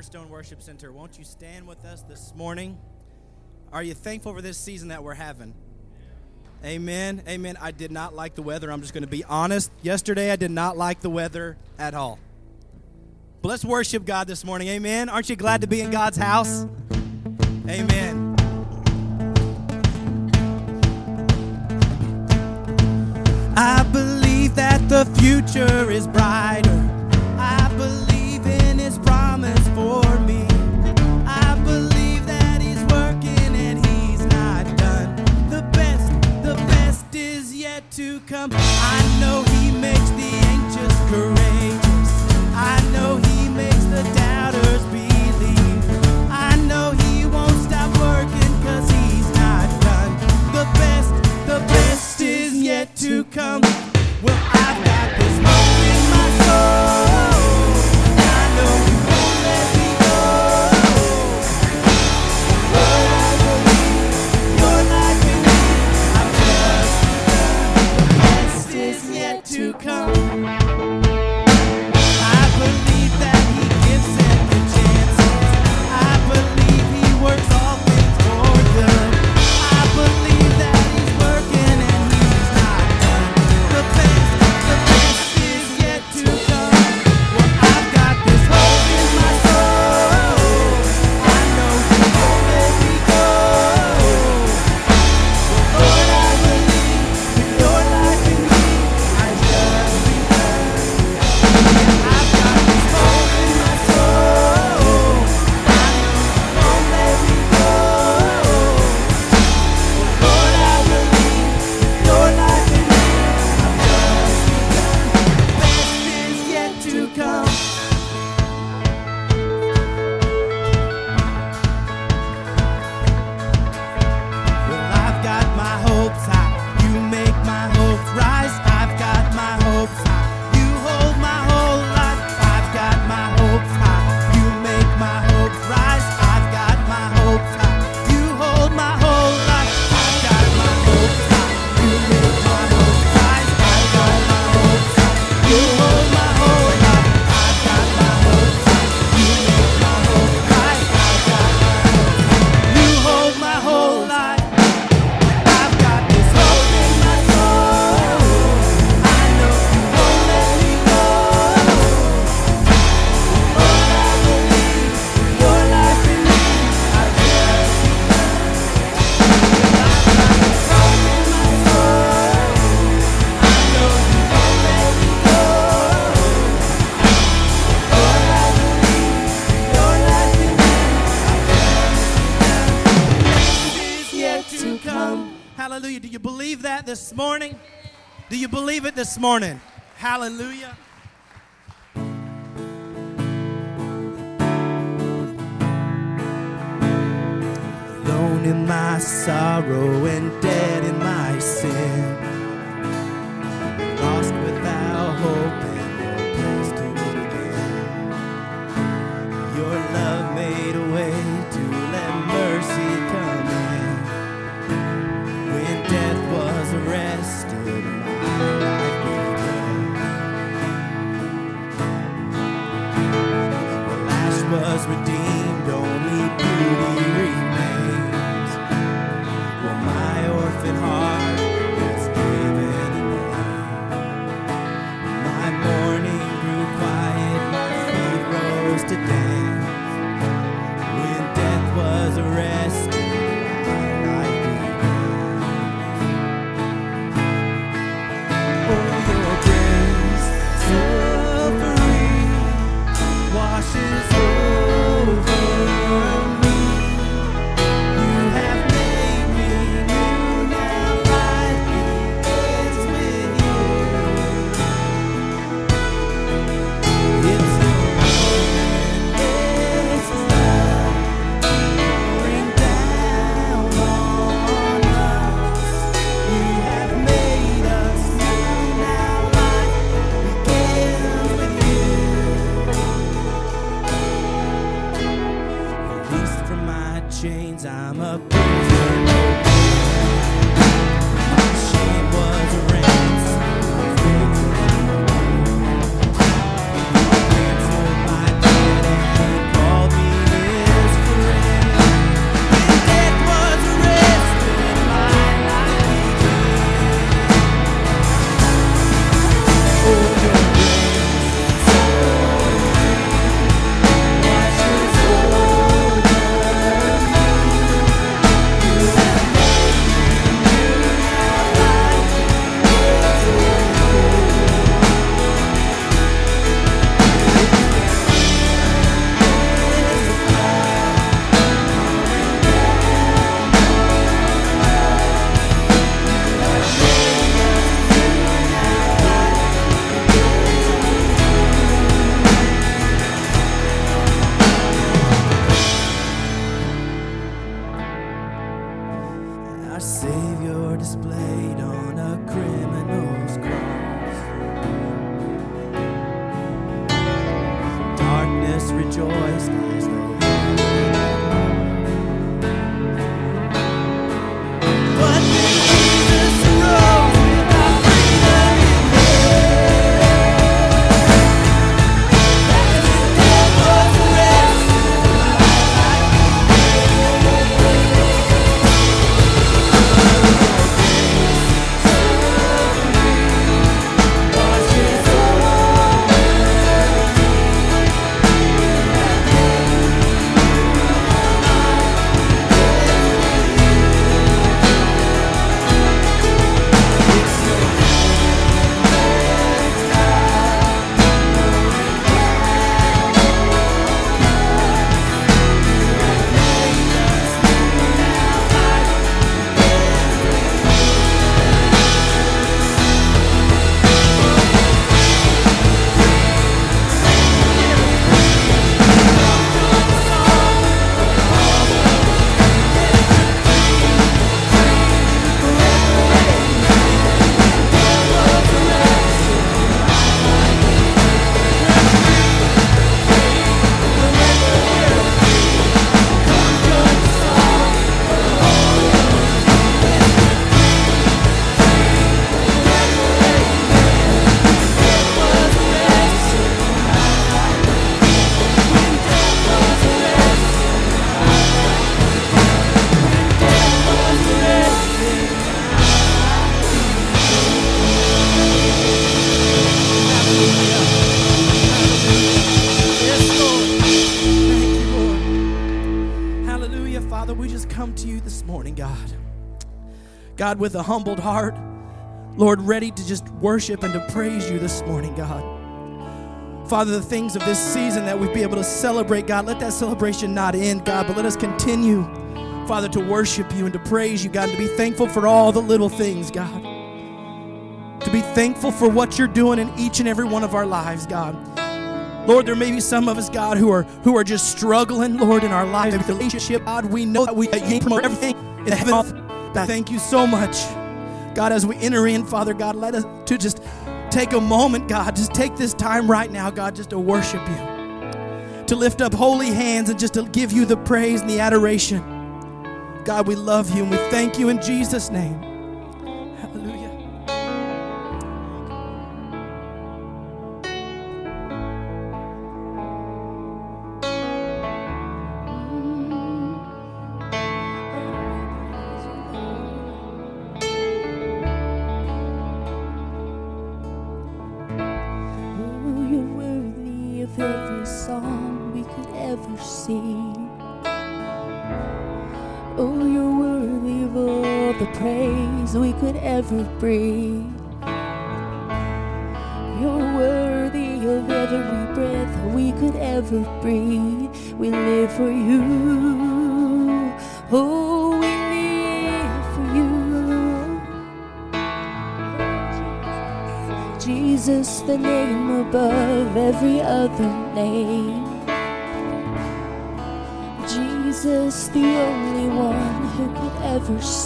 Cornerstone Worship Center, won't you stand with us this morning? Are you thankful for this season that we're having? Amen. Amen. I did not like the weather. I'm just going to be honest. Yesterday, I did not like the weather at all. But let's worship God this morning. Amen. Aren't you glad to be in God's house? Amen. I believe that the future is brighter. this morning. Hallelujah. Alone in my sorrow and death God, with a humbled heart, Lord, ready to just worship and to praise you this morning, God. Father, the things of this season that we be able to celebrate, God, let that celebration not end, God, but let us continue, Father, to worship you and to praise you, God, and to be thankful for all the little things, God. To be thankful for what you're doing in each and every one of our lives, God. Lord, there may be some of us, God, who are who are just struggling, Lord, in our lives, relationship. God, we know that we that you promote everything in heaven. God, thank you so much. God, as we enter in, Father God, let us to just take a moment, God, just take this time right now, God, just to worship you. To lift up holy hands and just to give you the praise and the adoration. God, we love you and we thank you in Jesus' name.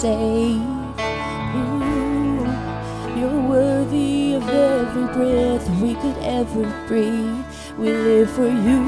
Save. Ooh, you're worthy of every breath we could ever breathe. We live for you.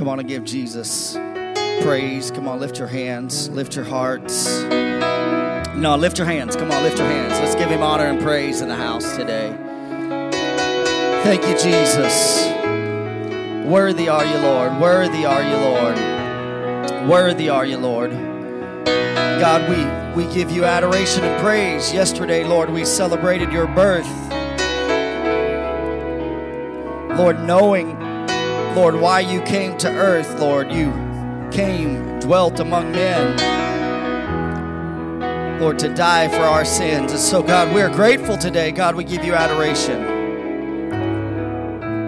Come on and give Jesus praise. Come on, lift your hands, lift your hearts. No, lift your hands. Come on, lift your hands. Let's give him honor and praise in the house today. Thank you, Jesus. Worthy are you, Lord. Worthy are you, Lord. Worthy are you, Lord. God, we, we give you adoration and praise. Yesterday, Lord, we celebrated your birth. Lord, knowing, Lord, why you came to earth, Lord, you came, dwelt among men, Lord, to die for our sins. And so, God, we're grateful today. God, we give you adoration.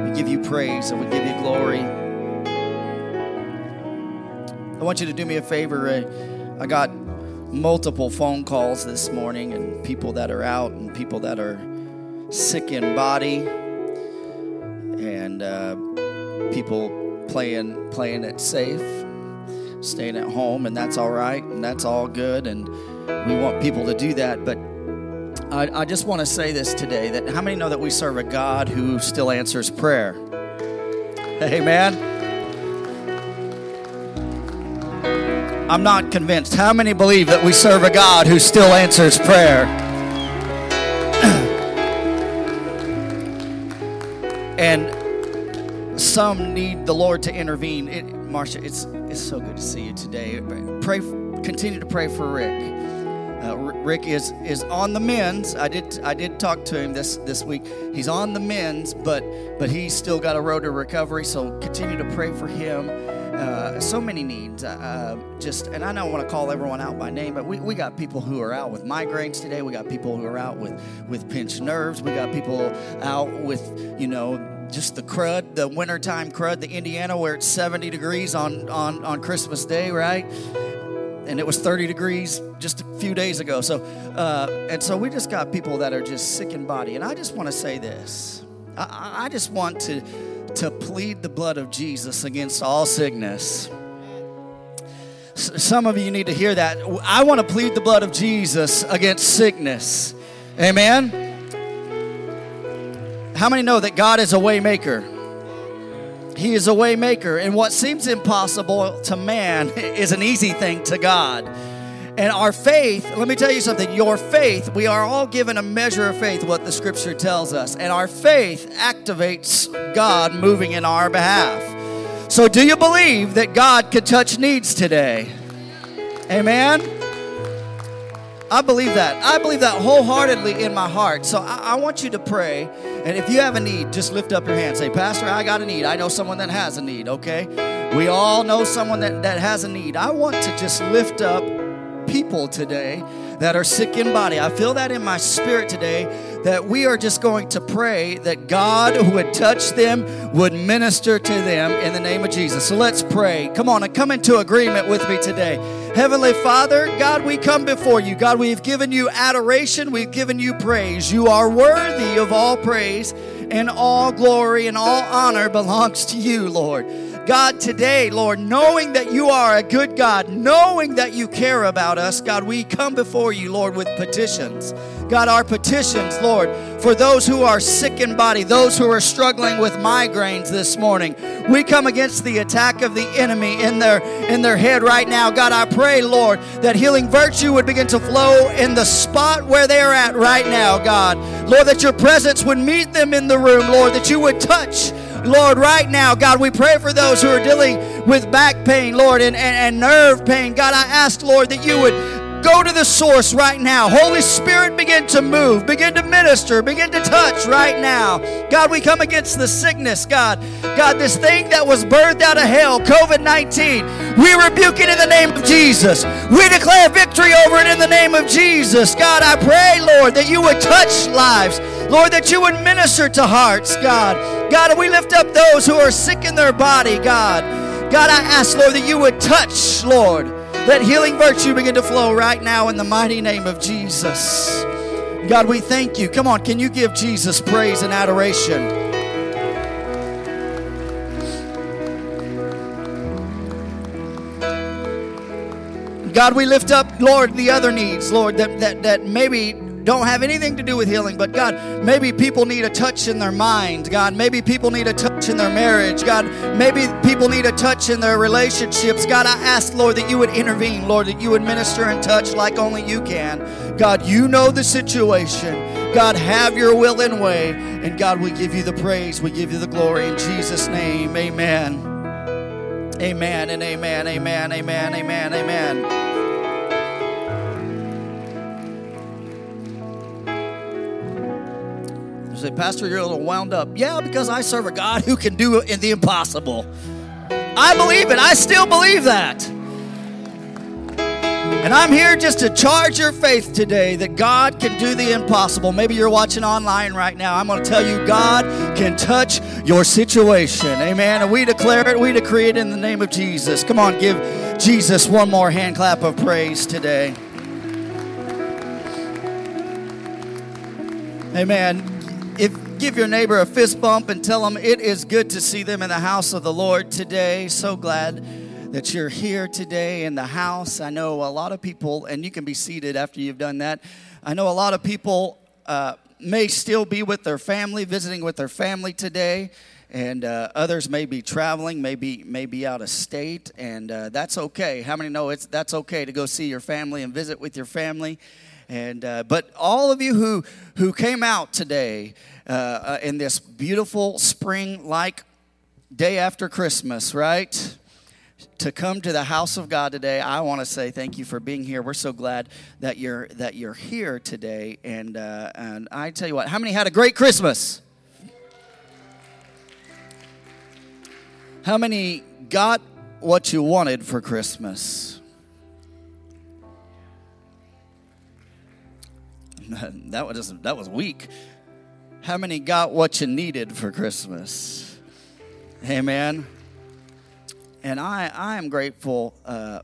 We give you praise and we give you glory. I want you to do me a favor. I got multiple phone calls this morning and people that are out and people that are sick in body people playing playing it safe staying at home and that's all right and that's all good and we want people to do that but I, I just want to say this today that how many know that we serve a god who still answers prayer amen I'm not convinced. How many believe that we serve a God who still answers prayer? Some need the Lord to intervene. It, Marcia, it's it's so good to see you today. Pray, continue to pray for Rick. Uh, Rick is is on the men's. I did I did talk to him this this week. He's on the men's, but but he's still got a road to recovery. So continue to pray for him. Uh, so many needs. Uh, just, and I don't want to call everyone out by name, but we, we got people who are out with migraines today. We got people who are out with, with pinched nerves. We got people out with, you know, just the crud, the wintertime crud, the Indiana where it's 70 degrees on, on, on Christmas Day, right? And it was 30 degrees just a few days ago. So, uh, and so we just got people that are just sick in body. And I just want to say this. I, I just want to to plead the blood of Jesus against all sickness. Some of you need to hear that. I want to plead the blood of Jesus against sickness. Amen. How many know that God is a waymaker? He is a waymaker, and what seems impossible to man is an easy thing to God. And our faith, let me tell you something, your faith, we are all given a measure of faith, what the scripture tells us. And our faith activates God moving in our behalf. So, do you believe that God could touch needs today? Amen? I believe that. I believe that wholeheartedly in my heart. So, I, I want you to pray. And if you have a need, just lift up your hand. Say, Pastor, I got a need. I know someone that has a need, okay? We all know someone that, that has a need. I want to just lift up people today that are sick in body. I feel that in my spirit today that we are just going to pray that God would touch them, would minister to them in the name of Jesus. So let's pray. Come on and come into agreement with me today. Heavenly Father, God, we come before you. God, we've given you adoration, we've given you praise. You are worthy of all praise, and all glory and all honor belongs to you, Lord. God, today, Lord, knowing that you are a good God, knowing that you care about us, God, we come before you, Lord, with petitions. God, our petitions, Lord, for those who are sick in body, those who are struggling with migraines this morning. We come against the attack of the enemy in their in their head right now. God, I pray, Lord, that healing virtue would begin to flow in the spot where they are at right now, God. Lord, that your presence would meet them in the room, Lord, that you would touch Lord, right now, God, we pray for those who are dealing with back pain, Lord, and, and, and nerve pain. God, I ask, Lord, that you would go to the source right now. Holy Spirit, begin to move, begin to minister, begin to touch right now. God, we come against the sickness, God. God, this thing that was birthed out of hell, COVID 19, we rebuke it in the name of Jesus. We declare victory over it in the name of Jesus. God, I pray, Lord, that you would touch lives. Lord, that you would minister to hearts, God. God, we lift up those who are sick in their body, God. God, I ask, Lord, that you would touch, Lord. Let healing virtue begin to flow right now in the mighty name of Jesus. God, we thank you. Come on, can you give Jesus praise and adoration? God, we lift up, Lord, the other needs, Lord, that, that, that maybe don't have anything to do with healing, but God, maybe people need a touch in their mind. God, maybe people need a touch in their marriage. God, maybe people need a touch in their relationships. God, I ask, Lord, that you would intervene, Lord, that you would minister and touch like only you can. God, you know the situation. God, have your will and way. And God, we give you the praise, we give you the glory in Jesus' name. Amen. Amen and amen, amen, amen, amen, amen. Say, Pastor, you're a little wound up. Yeah, because I serve a God who can do in the impossible. I believe it. I still believe that. And I'm here just to charge your faith today that God can do the impossible. Maybe you're watching online right now. I'm going to tell you God can touch your situation. Amen. And we declare it, we decree it in the name of Jesus. Come on, give Jesus one more hand clap of praise today. Amen if give your neighbor a fist bump and tell them it is good to see them in the house of the Lord today. So glad that you're here today in the house. I know a lot of people, and you can be seated after you've done that. I know a lot of people uh, may still be with their family, visiting with their family today, and uh, others may be traveling, maybe maybe out of state, and uh, that's okay. How many know it's that's okay to go see your family and visit with your family? And uh, but all of you who who came out today uh, uh, in this beautiful spring-like day after Christmas, right? To come to the house of God today, I want to say thank you for being here. We're so glad that you're that you're here today. And uh, and I tell you what, how many had a great Christmas? How many got what you wanted for Christmas? that was that was weak. How many got what you needed for Christmas? Amen. And I I am grateful uh,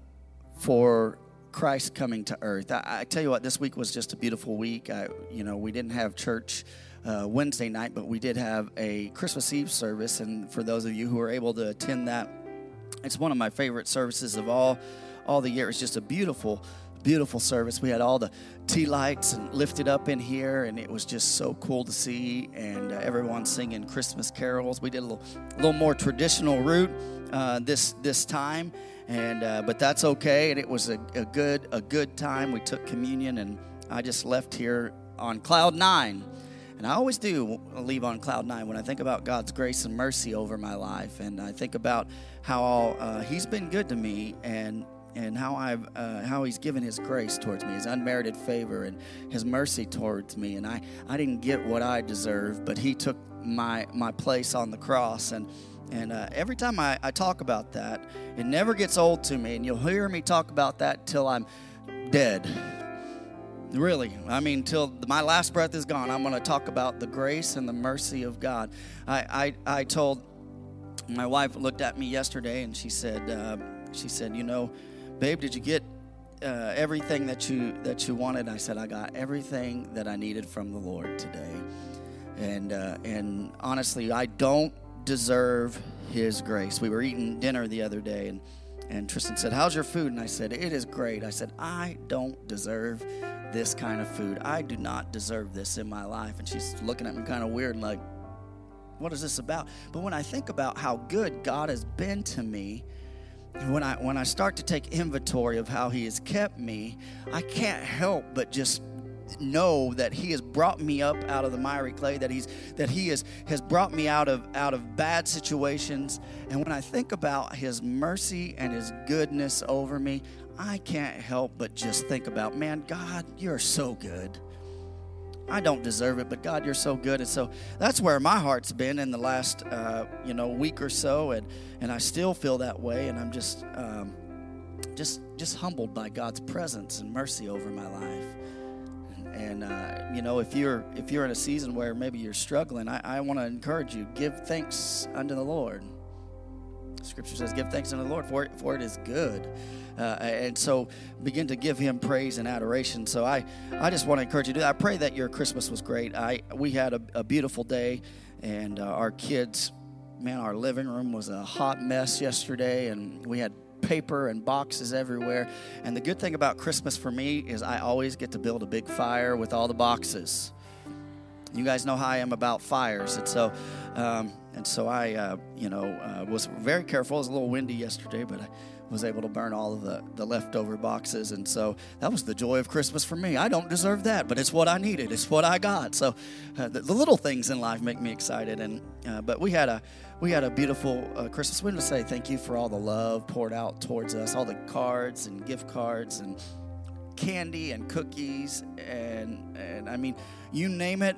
for Christ coming to earth. I, I, tell you what, this week was just a beautiful week. I, you know, we didn't have church uh, Wednesday night, but we did have a Christmas Eve service. And for those of you who were able to attend that, it's one of my favorite services of all all the year. It's just a beautiful beautiful service. We had all the tea lights and lifted up in here, and it was just so cool to see. And uh, everyone singing Christmas carols. We did a little, little more traditional route uh, this this time, and uh, but that's okay. And it was a, a good a good time. We took communion, and I just left here on cloud nine. And I always do leave on cloud nine when I think about God's grace and mercy over my life, and I think about how uh, He's been good to me, and and how I've uh, how He's given His grace towards me, His unmerited favor and His mercy towards me. And I I didn't get what I deserved, but He took my my place on the cross and. And uh, every time I, I talk about that, it never gets old to me. And you'll hear me talk about that till I'm dead. Really, I mean, till my last breath is gone, I'm going to talk about the grace and the mercy of God. I, I, I told my wife looked at me yesterday and she said, uh, she said, you know, babe, did you get uh, everything that you that you wanted? I said, I got everything that I needed from the Lord today, and uh, and honestly, I don't deserve His grace. We were eating dinner the other day, and and Tristan said, "How's your food?" And I said, "It is great." I said, "I don't deserve this kind of food. I do not deserve this in my life." And she's looking at me kind of weird, and like, "What is this about?" But when I think about how good God has been to me when I when I start to take inventory of how he has kept me, I can't help but just know that he has brought me up out of the miry clay that he's that he has has brought me out of out of bad situations. And when i think about his mercy and his goodness over me i can't help but just think about man god you're so good I don't deserve it, but God, you're so good. And so that's where my heart's been in the last, uh, you know, week or so, and and I still feel that way. And I'm just, um, just, just humbled by God's presence and mercy over my life. And uh, you know, if you're if you're in a season where maybe you're struggling, I, I want to encourage you: give thanks unto the Lord. Scripture says, "Give thanks unto the Lord, for it, for it is good." Uh, and so begin to give him praise and adoration. So I, I just want to encourage you to do that. I pray that your Christmas was great. I we had a, a beautiful day, and uh, our kids, man, our living room was a hot mess yesterday, and we had paper and boxes everywhere. And the good thing about Christmas for me is I always get to build a big fire with all the boxes. You guys know how I am about fires, and so um, and so I, uh, you know, uh, was very careful. It was a little windy yesterday, but I was able to burn all of the, the leftover boxes, and so that was the joy of Christmas for me. I don't deserve that, but it's what I needed. It's what I got. So uh, the, the, little things in life make me excited. And uh, but we had a we had a beautiful uh, Christmas. We want to say thank you for all the love poured out towards us, all the cards and gift cards and candy and cookies and and I mean, you name it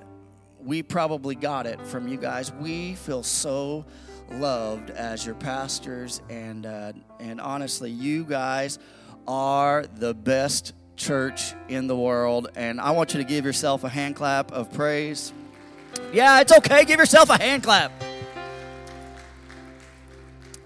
we probably got it from you guys. We feel so loved as your pastors, and uh, and honestly, you guys are the best church in the world. And I want you to give yourself a hand clap of praise. Yeah, it's okay. Give yourself a hand clap.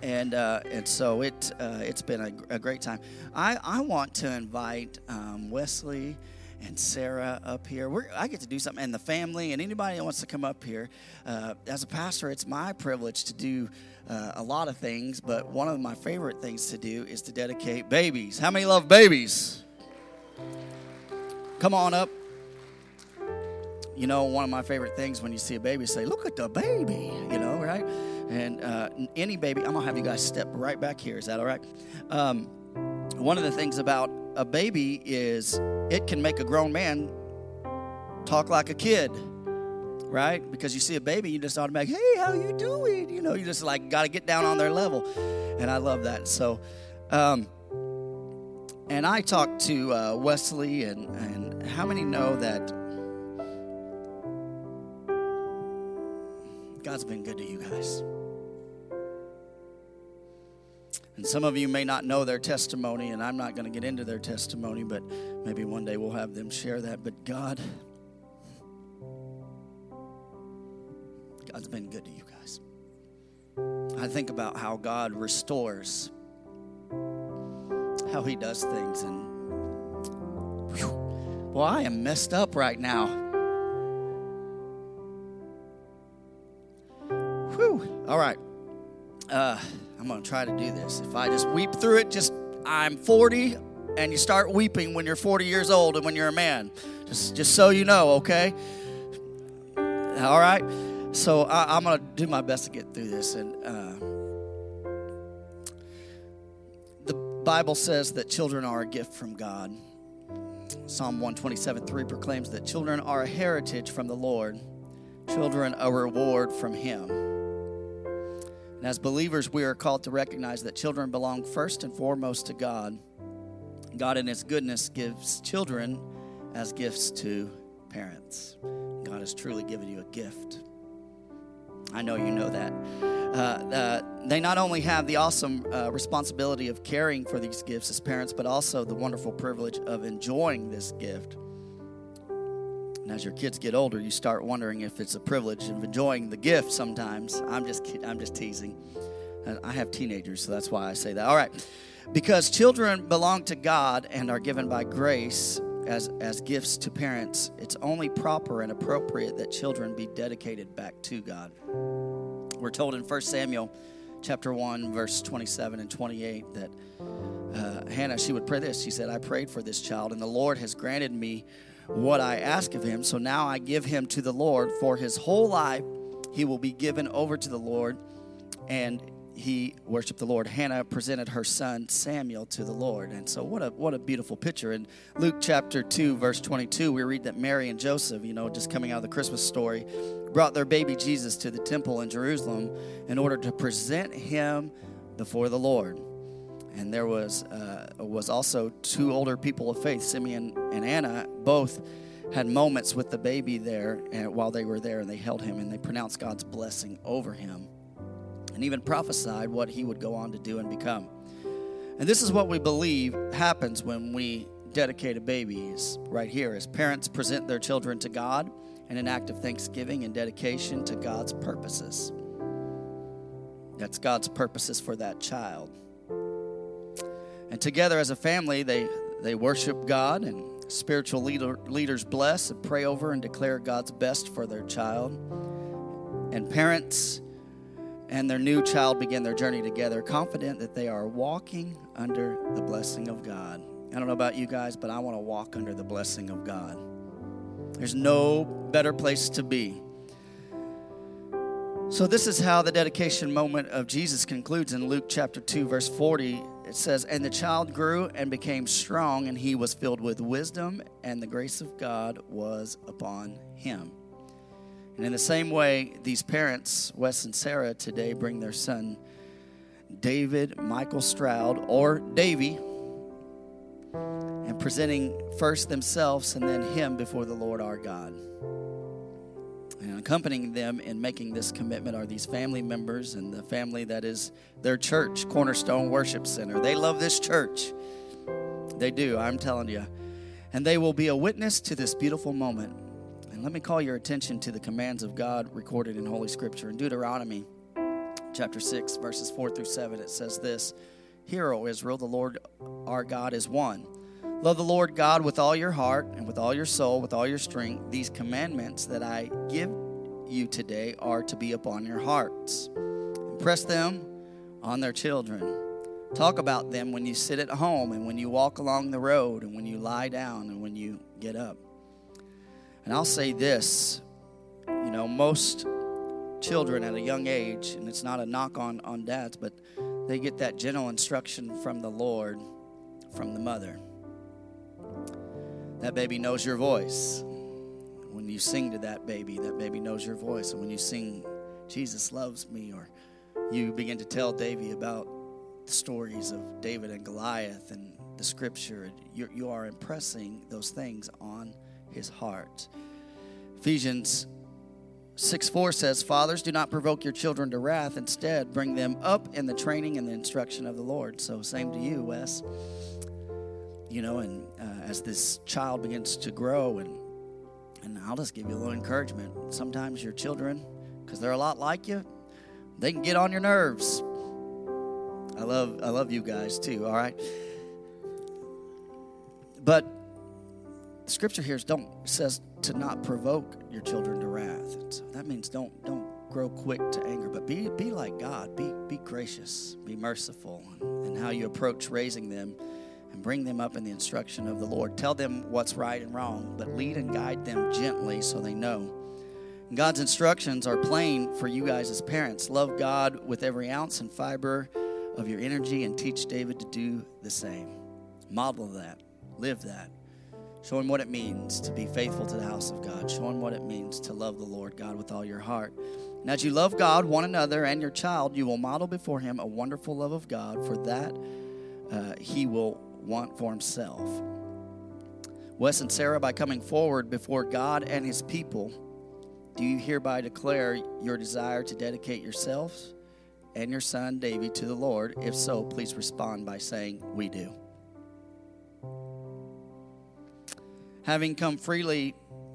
And uh, and so it uh, it's been a, a, great time. I I want to invite um, Wesley and Sarah up here. We're, I get to do something, and the family, and anybody that wants to come up here. Uh, as a pastor, it's my privilege to do uh, a lot of things, but one of my favorite things to do is to dedicate babies. How many love babies? Come on up. You know, one of my favorite things when you see a baby, say, "Look at the baby," you know, right? And uh, any baby, I'm gonna have you guys step right back here. Is that all right? Um, one of the things about a baby is it can make a grown man talk like a kid right? Because you see a baby you just automatically hey how you doing? You know you just like got to get down on their level. And i love that. So um, and i talked to uh, wesley and, and how many know that god's been good to you guys and some of you may not know their testimony, and I'm not going to get into their testimony, but maybe one day we'll have them share that. But God, God's been good to you guys. I think about how God restores, how He does things, and whew, well, I am messed up right now. Whew. All right. Uh, I'm going to try to do this. If I just weep through it, just I'm 40 and you start weeping when you're 40 years old and when you're a man. Just just so you know, okay? All right. So I, am going to do my best to get through this. And uh, the Bible says that children are a gift from God. Psalm 127 3 proclaims that children are a heritage from the Lord, children a reward from Him. And as believers, we are called to recognize that children belong first and foremost to God. God, in His goodness, gives children as gifts to parents. God has truly given you a gift. I know you know that. Uh, uh, they not only have the awesome uh, responsibility of caring for these gifts as parents, but also the wonderful privilege of enjoying this gift. And as your kids get older, you start wondering if it's a privilege of enjoying the gift sometimes. I'm just I'm just teasing. I have teenagers, so that's why I say that. All right. Because children belong to God and are given by grace as, as gifts to parents, it's only proper and appropriate that children be dedicated back to God. We're told in 1 Samuel chapter 1, verse 27 and 28 that uh, Hannah, she would pray this. She said, I prayed for this child, and the Lord has granted me what I ask of him. So now I give him to the Lord for his whole life. He will be given over to the Lord, and he worshiped the Lord. Hannah presented her son Samuel to the Lord. And so what a what a beautiful picture. In Luke chapter 2 verse 22, we read that Mary and Joseph, you know, just coming out of the Christmas story, brought their baby Jesus to the temple in Jerusalem in order to present him before the Lord and there was uh, was also two older people of faith, Simeon and Anna, both had moments with the baby there and while they were there and they held him and they pronounced God's blessing over him and even prophesied what he would go on to do and become. And this is what we believe happens when we dedicate a baby is right here as parents present their children to God in an act of thanksgiving and dedication to God's purposes. That's God's purposes for that child. And together as a family, they, they worship God, and spiritual leader, leaders bless and pray over and declare God's best for their child. And parents and their new child begin their journey together, confident that they are walking under the blessing of God. I don't know about you guys, but I want to walk under the blessing of God. There's no better place to be. So, this is how the dedication moment of Jesus concludes in Luke chapter 2, verse 40. It says, And the child grew and became strong, and he was filled with wisdom, and the grace of God was upon him. And in the same way, these parents, Wes and Sarah, today bring their son, David Michael Stroud, or Davy, and presenting first themselves and then him before the Lord our God. And accompanying them in making this commitment are these family members and the family that is their church, Cornerstone Worship Center. They love this church. They do, I'm telling you. And they will be a witness to this beautiful moment. And let me call your attention to the commands of God recorded in Holy Scripture. In Deuteronomy chapter 6, verses 4 through 7, it says this Hear, O Israel, the Lord our God is one. Love the Lord God with all your heart and with all your soul, with all your strength. These commandments that I give you today are to be upon your hearts. Impress them on their children. Talk about them when you sit at home and when you walk along the road and when you lie down and when you get up. And I'll say this you know, most children at a young age, and it's not a knock on, on dads, but they get that gentle instruction from the Lord, from the mother. That baby knows your voice. When you sing to that baby, that baby knows your voice. And when you sing, Jesus loves me, or you begin to tell Davy about the stories of David and Goliath and the scripture, you, you are impressing those things on his heart. Ephesians 6 4 says, Fathers, do not provoke your children to wrath. Instead, bring them up in the training and the instruction of the Lord. So, same to you, Wes. You know, and uh, as this child begins to grow, and, and I'll just give you a little encouragement. Sometimes your children, because they're a lot like you, they can get on your nerves. I love, I love you guys too, all right? But scripture here is don't says to not provoke your children to wrath. So that means don't don't grow quick to anger, but be be like God. Be be gracious, be merciful and how you approach raising them bring them up in the instruction of the Lord. Tell them what's right and wrong, but lead and guide them gently so they know. God's instructions are plain for you guys as parents. Love God with every ounce and fiber of your energy and teach David to do the same. Model that. Live that. Show him what it means to be faithful to the house of God. Show him what it means to love the Lord God with all your heart. And as you love God, one another, and your child, you will model before him a wonderful love of God, for that uh, he will want for himself. Wes and Sarah, by coming forward before God and his people, do you hereby declare your desire to dedicate yourselves and your son Davy to the Lord? If so, please respond by saying, We do. Having come freely,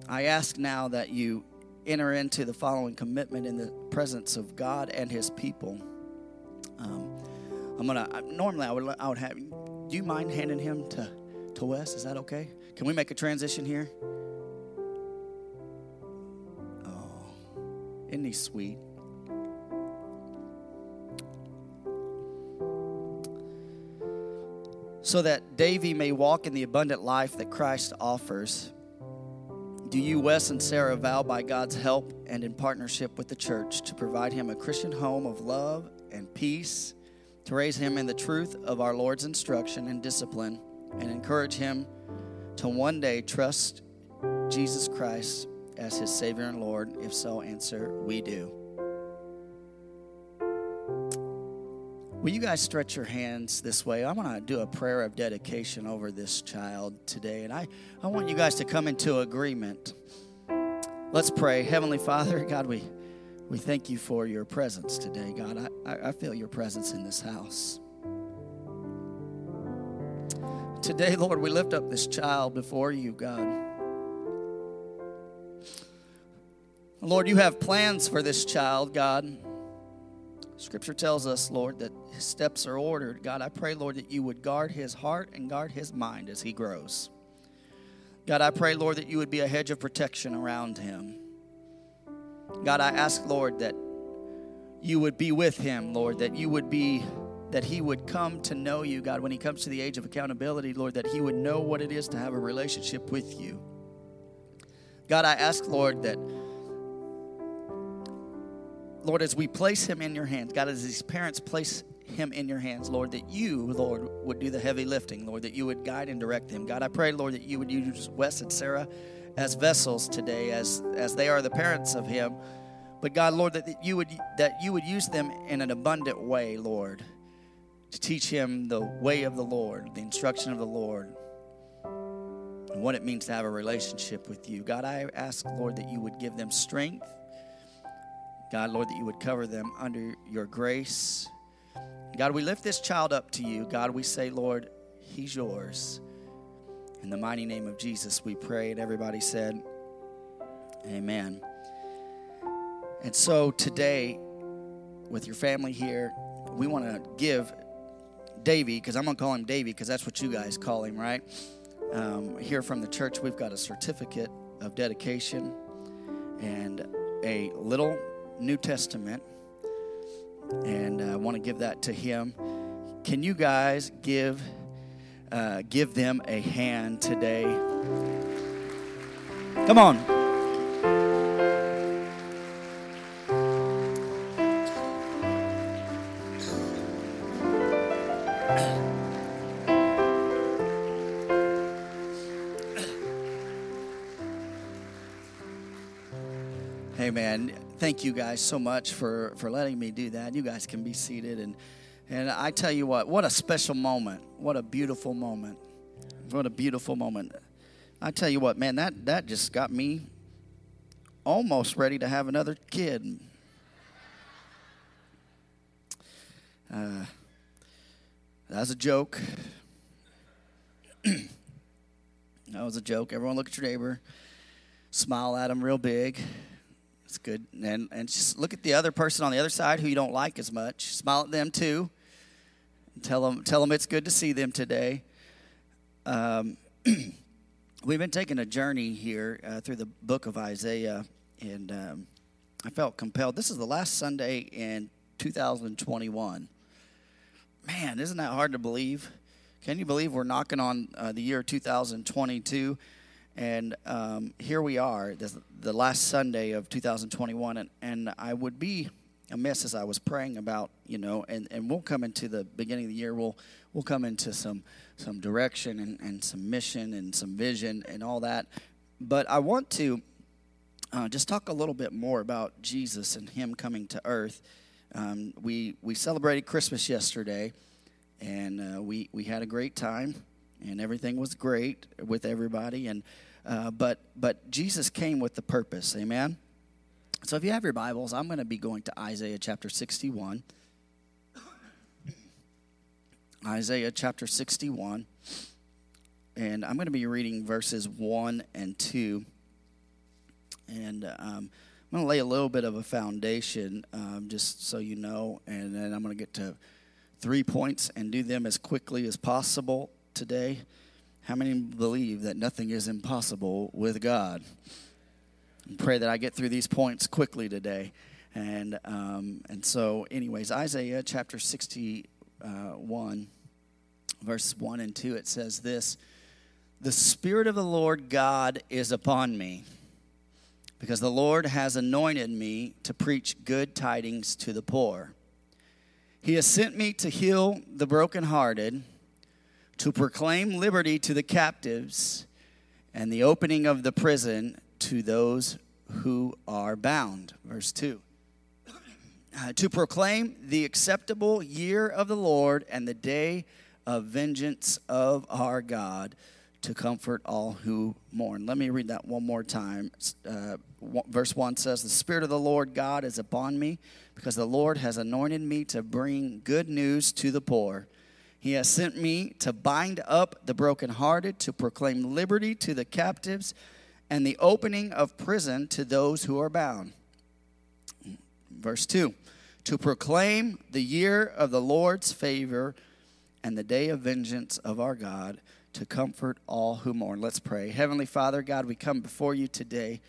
I ask now that you enter into the following commitment in the presence of God and His people. Um, I'm gonna. Normally, I would. I would have. Do you mind handing him to to Wes? Is that okay? Can we make a transition here? Oh, isn't he sweet? so that Davy may walk in the abundant life that Christ offers. Do you, Wes and Sarah, vow by God's help and in partnership with the church to provide him a Christian home of love and peace, to raise him in the truth of our Lord's instruction and discipline, and encourage him to one day trust Jesus Christ as his Savior and Lord? If so, answer, we do. Will you guys stretch your hands this way? I want to do a prayer of dedication over this child today, and I, I want you guys to come into agreement. Let's pray. Heavenly Father, God, we, we thank you for your presence today. God, I, I feel your presence in this house. Today, Lord, we lift up this child before you, God. Lord, you have plans for this child, God. Scripture tells us, Lord, that his steps are ordered. God, I pray, Lord, that you would guard his heart and guard his mind as he grows. God, I pray, Lord, that you would be a hedge of protection around him. God, I ask, Lord, that you would be with him, Lord, that you would be that he would come to know you, God, when he comes to the age of accountability, Lord, that he would know what it is to have a relationship with you. God, I ask, Lord, that, Lord, as we place him in your hands, God, as his parents place him in your hands, Lord, that you, Lord, would do the heavy lifting, Lord, that you would guide and direct him. God, I pray, Lord, that you would use Wes and Sarah as vessels today, as, as they are the parents of him. But God, Lord, that you would that you would use them in an abundant way, Lord to teach him the way of the Lord, the instruction of the Lord, and what it means to have a relationship with you. God, I ask, Lord, that you would give them strength. God, Lord, that you would cover them under your grace. God, we lift this child up to you. God, we say, Lord, he's yours. In the mighty name of Jesus, we pray. And everybody said, Amen. And so today, with your family here, we want to give Davy, because I'm going to call him Davy because that's what you guys call him, right? Um, here from the church, we've got a certificate of dedication and a little New Testament. And I want to give that to him. Can you guys give uh, give them a hand today? Come on. Hey, man, thank you guys so much for, for letting me do that. You guys can be seated. And, and I tell you what, what a special moment. What a beautiful moment. What a beautiful moment. I tell you what, man, that, that just got me almost ready to have another kid. Uh, that was a joke. that was a joke. Everyone look at your neighbor, smile at him real big. It's good. And, and just look at the other person on the other side who you don't like as much. Smile at them too. Tell them, tell them it's good to see them today. Um, we've been taking a journey here uh, through the book of Isaiah, and um, I felt compelled. This is the last Sunday in 2021. Man, isn't that hard to believe? Can you believe we're knocking on uh, the year 2022? And um, here we are, this, the last Sunday of 2021, and, and I would be amiss as I was praying about, you know, and, and we'll come into the beginning of the year, we'll, we'll come into some, some direction and, and some mission and some vision and all that. But I want to uh, just talk a little bit more about Jesus and Him coming to earth. Um, we, we celebrated Christmas yesterday, and uh, we, we had a great time, and everything was great with everybody. And uh, but but Jesus came with the purpose. Amen. So if you have your Bibles, I'm going to be going to Isaiah chapter 61. Isaiah chapter 61. And I'm going to be reading verses 1 and 2. And um, I'm going to lay a little bit of a foundation um, just so you know. And then I'm going to get to three points and do them as quickly as possible today. How many believe that nothing is impossible with God? And pray that I get through these points quickly today. And, um, and so, anyways, Isaiah chapter 61, verse 1 and 2, it says this The Spirit of the Lord God is upon me, because the Lord has anointed me to preach good tidings to the poor. He has sent me to heal the brokenhearted to proclaim liberty to the captives and the opening of the prison to those who are bound. Verse 2. Uh, to proclaim the acceptable year of the Lord and the day of vengeance of our God to comfort all who mourn. Let me read that one more time. Uh, verse 1 says, The Spirit of the Lord God is upon me because the Lord has anointed me to bring good news to the poor. He has sent me to bind up the brokenhearted, to proclaim liberty to the captives, and the opening of prison to those who are bound. Verse 2 To proclaim the year of the Lord's favor and the day of vengeance of our God, to comfort all who mourn. Let's pray. Heavenly Father, God, we come before you today.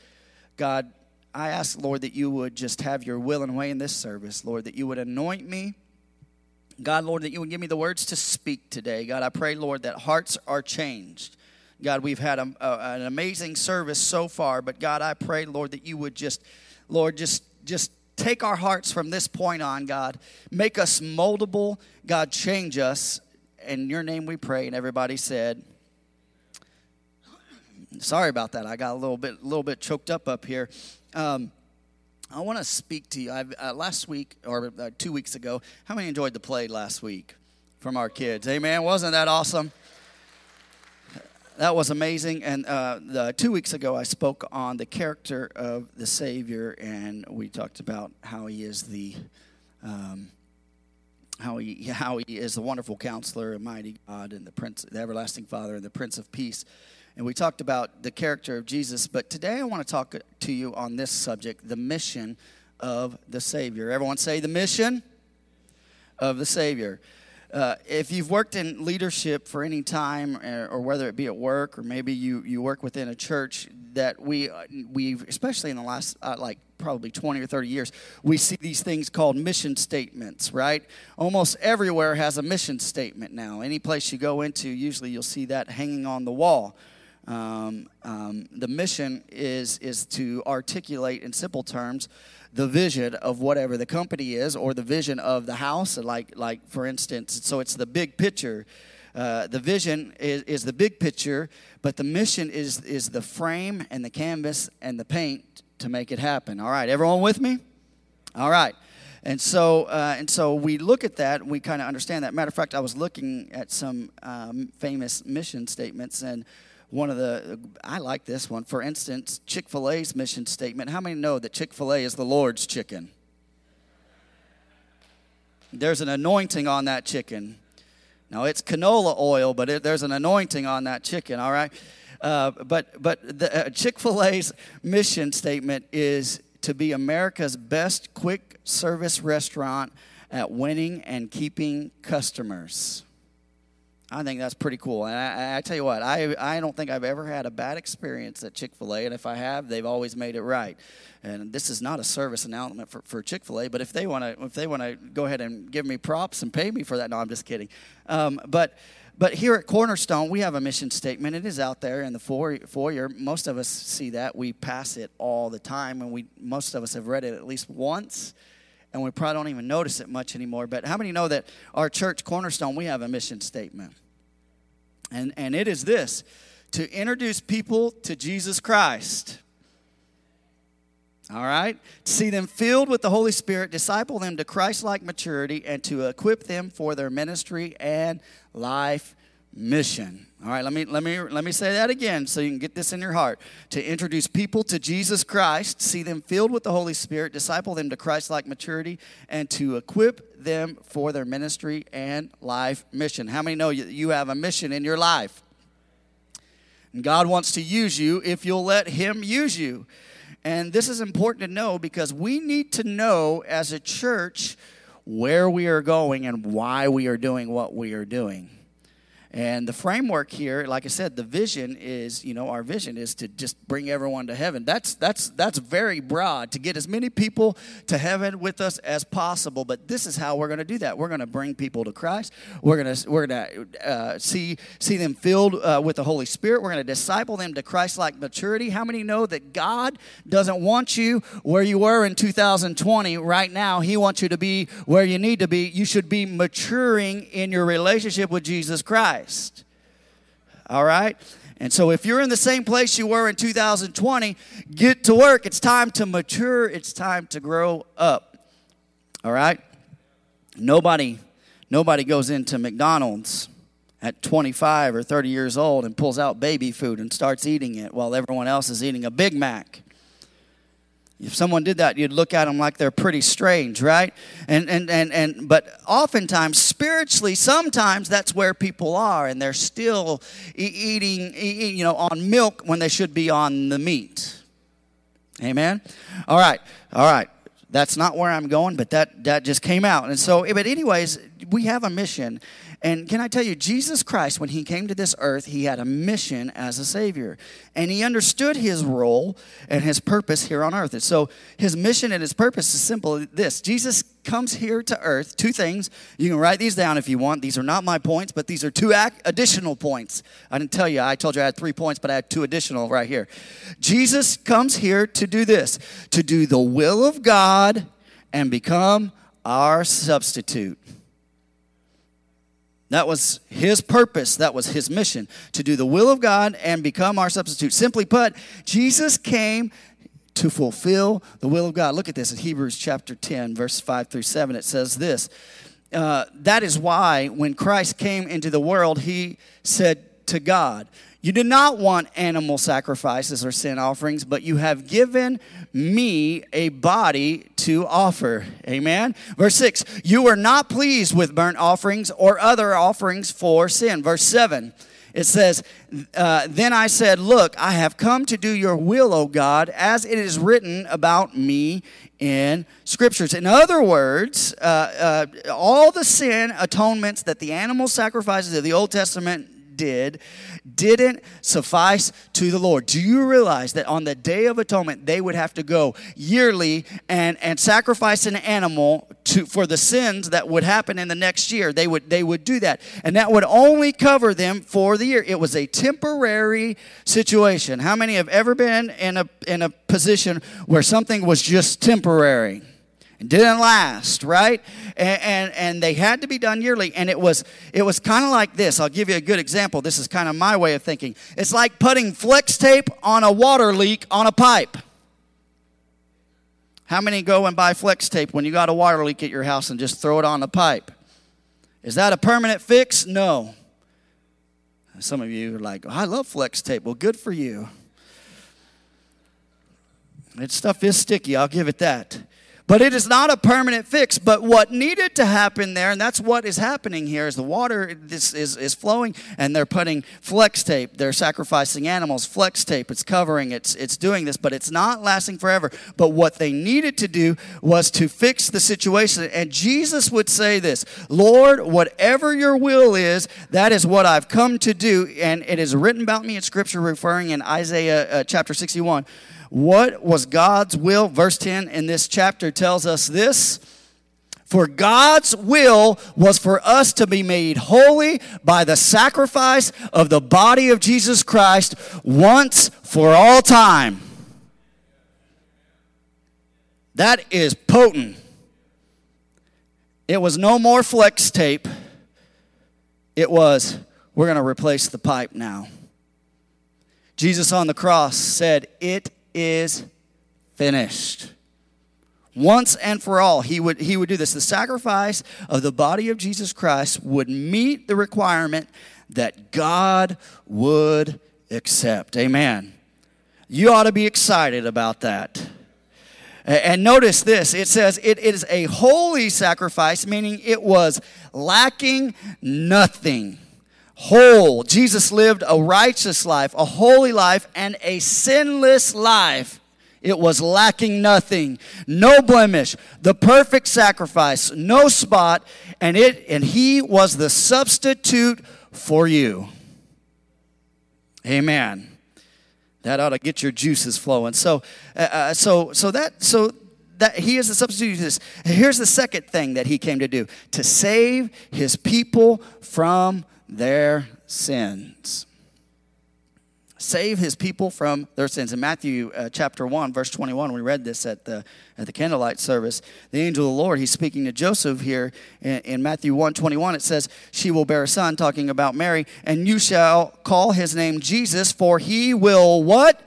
God, I ask, Lord, that you would just have your will and way in this service, Lord, that you would anoint me. God, Lord, that you would give me the words to speak today. God, I pray, Lord, that hearts are changed. God, we've had a, a, an amazing service so far, but God, I pray, Lord, that you would just, Lord, just just take our hearts from this point on, God. Make us moldable. God, change us. In your name we pray. And everybody said, Sorry about that. I got a little bit, little bit choked up up here. Um, I want to speak to you. Uh, last week or uh, two weeks ago, how many enjoyed the play last week from our kids? Amen. Wasn't that awesome? That was amazing. And uh, the, two weeks ago, I spoke on the character of the Savior, and we talked about how he is the um, how he how he is the wonderful Counselor, a mighty God, and the Prince, the everlasting Father, and the Prince of Peace. And we talked about the character of Jesus. But today, I want to talk to you on this subject: the mission of the Savior. Everyone say the mission of the Savior. Uh, if you've worked in leadership for any time, or, uh, or, whether it be at work or maybe you, you work within a church, that we we especially in the last uh, like probably 20 or 30 years, we see these things called mission statements, right? Almost everywhere has a mission statement now. Any place you go into, usually you'll see that hanging on the wall. Um, um, the mission is is to articulate in simple terms the vision of whatever the company is or the vision of the house. Like like for instance so it's the big picture. Uh, the vision is, is the big picture but the mission is is the frame and the canvas and the paint to make it happen. All right everyone with me? All right. And so uh, and so we look at that and we kind of understand that. Matter of fact i was looking at some um, famous mission statements and one of the i like this one. For instance chick-fil-a's mission statement. How many know that chick-fil-a is the lord's chicken? There's an anointing on that chicken. Now it's canola oil but it, there's an anointing on that chicken all right? Uh, but but the uh, chick-fil-a's mission statement is to be america's best quick service restaurant at winning and keeping customers I think that's pretty cool. And I, I, tell you what, I, I don't think I've ever had a bad experience at Chick fil A. And if I have, they've always made it right. And this is not a service announcement for, for Chick fil A, but if they want to if they want to go ahead and give me props and pay me for that, no, I'm just kidding. Um, but but here at Cornerstone, we have a mission statement. It is out there in the foyer. Most of us see that. We pass it all the time, and we most of us have read it at least once and we probably don't even notice it much anymore. But how many know that our church, Cornerstone, we have a mission statement? And, and it is this to introduce people to Jesus Christ. All right? See them filled with the Holy Spirit, disciple them to Christ like maturity, and to equip them for their ministry and life mission. All right, let me let me let me say that again so you can get this in your heart. To introduce people to Jesus Christ, see them filled with the Holy Spirit, disciple them to Christ-like maturity, and to equip them for their ministry and life mission. How many know you have a mission in your life? And God wants to use you if you'll let him use you. And this is important to know because we need to know as a church where we are going and why we are doing what we are doing. And the framework here, like I said, the vision is, you know, our vision is to just bring everyone to heaven. That's that's that's very broad to get as many people to heaven with us as possible. But this is how we're going to do that. We're going to bring people to Christ. We're going to we're going to uh, see see them filled uh, with the Holy Spirit. We're going to disciple them to Christ-like maturity. How many know that God doesn't want you where you were in 2020 right now? He wants you to be where you need to be. You should be maturing in your relationship with Jesus Christ. Christ. All right? And so if you're in the same place you were in 2020, get to work. It's time to mature, it's time to grow up. All right? Nobody nobody goes into McDonald's at 25 or 30 years old and pulls out baby food and starts eating it while everyone else is eating a Big Mac. If someone did that, you'd look at them like they're pretty strange, right? And and and and but oftentimes spiritually, sometimes that's where people are, and they're still eating, eating, you know, on milk when they should be on the meat. Amen. All right, all right. That's not where I'm going, but that that just came out. And so, but anyways, we have a mission, And can I tell you, Jesus Christ, when he came to this earth, he had a mission as a Savior. And he understood his role and his purpose here on earth. And so his mission and his purpose is simple this Jesus comes here to earth. Two things. You can write these down if you want. These are not my points, but these are two additional points. I didn't tell you, I told you I had three points, but I had two additional right here. Jesus comes here to do this to do the will of God and become our substitute. That was his purpose. That was his mission to do the will of God and become our substitute. Simply put, Jesus came to fulfill the will of God. Look at this in Hebrews chapter 10, verse 5 through 7. It says this uh, That is why when Christ came into the world, he said to God, you did not want animal sacrifices or sin offerings, but you have given me a body to offer. Amen. Verse 6 You were not pleased with burnt offerings or other offerings for sin. Verse 7 it says, uh, Then I said, Look, I have come to do your will, O God, as it is written about me in scriptures. In other words, uh, uh, all the sin atonements that the animal sacrifices of the Old Testament did didn't suffice to the Lord. Do you realize that on the Day of Atonement, they would have to go yearly and, and sacrifice an animal to, for the sins that would happen in the next year? They would, they would do that. And that would only cover them for the year. It was a temporary situation. How many have ever been in a, in a position where something was just temporary? And didn't last, right? And, and, and they had to be done yearly. And it was it was kind of like this. I'll give you a good example. This is kind of my way of thinking. It's like putting flex tape on a water leak on a pipe. How many go and buy flex tape when you got a water leak at your house and just throw it on the pipe? Is that a permanent fix? No. Some of you are like, oh, I love flex tape. Well, good for you. That stuff is sticky, I'll give it that. But it is not a permanent fix. But what needed to happen there, and that's what is happening here, is the water is, is, is flowing and they're putting flex tape. They're sacrificing animals, flex tape. It's covering, it's, it's doing this, but it's not lasting forever. But what they needed to do was to fix the situation. And Jesus would say this Lord, whatever your will is, that is what I've come to do. And it is written about me in Scripture, referring in Isaiah uh, chapter 61. What was God's will? Verse 10 in this chapter tells us this. For God's will was for us to be made holy by the sacrifice of the body of Jesus Christ once for all time. That is potent. It was no more flex tape. It was, we're going to replace the pipe now. Jesus on the cross said, It is finished. Once and for all, he would, he would do this. The sacrifice of the body of Jesus Christ would meet the requirement that God would accept. Amen. You ought to be excited about that. And notice this it says it is a holy sacrifice, meaning it was lacking nothing whole. Jesus lived a righteous life, a holy life, and a sinless life. It was lacking nothing, no blemish, the perfect sacrifice, no spot, and it and he was the substitute for you. Amen. That ought to get your juices flowing. So, uh, uh so, so that, so that he is the substitute this. Here's the second thing that he came to do: to save his people from their sins. Save his people from their sins. In Matthew uh, chapter 1, verse 21, we read this at the, at the candlelight service. The angel of the Lord, he's speaking to Joseph here in, in Matthew 1 21. It says, She will bear a son, talking about Mary, and you shall call his name Jesus, for he will what?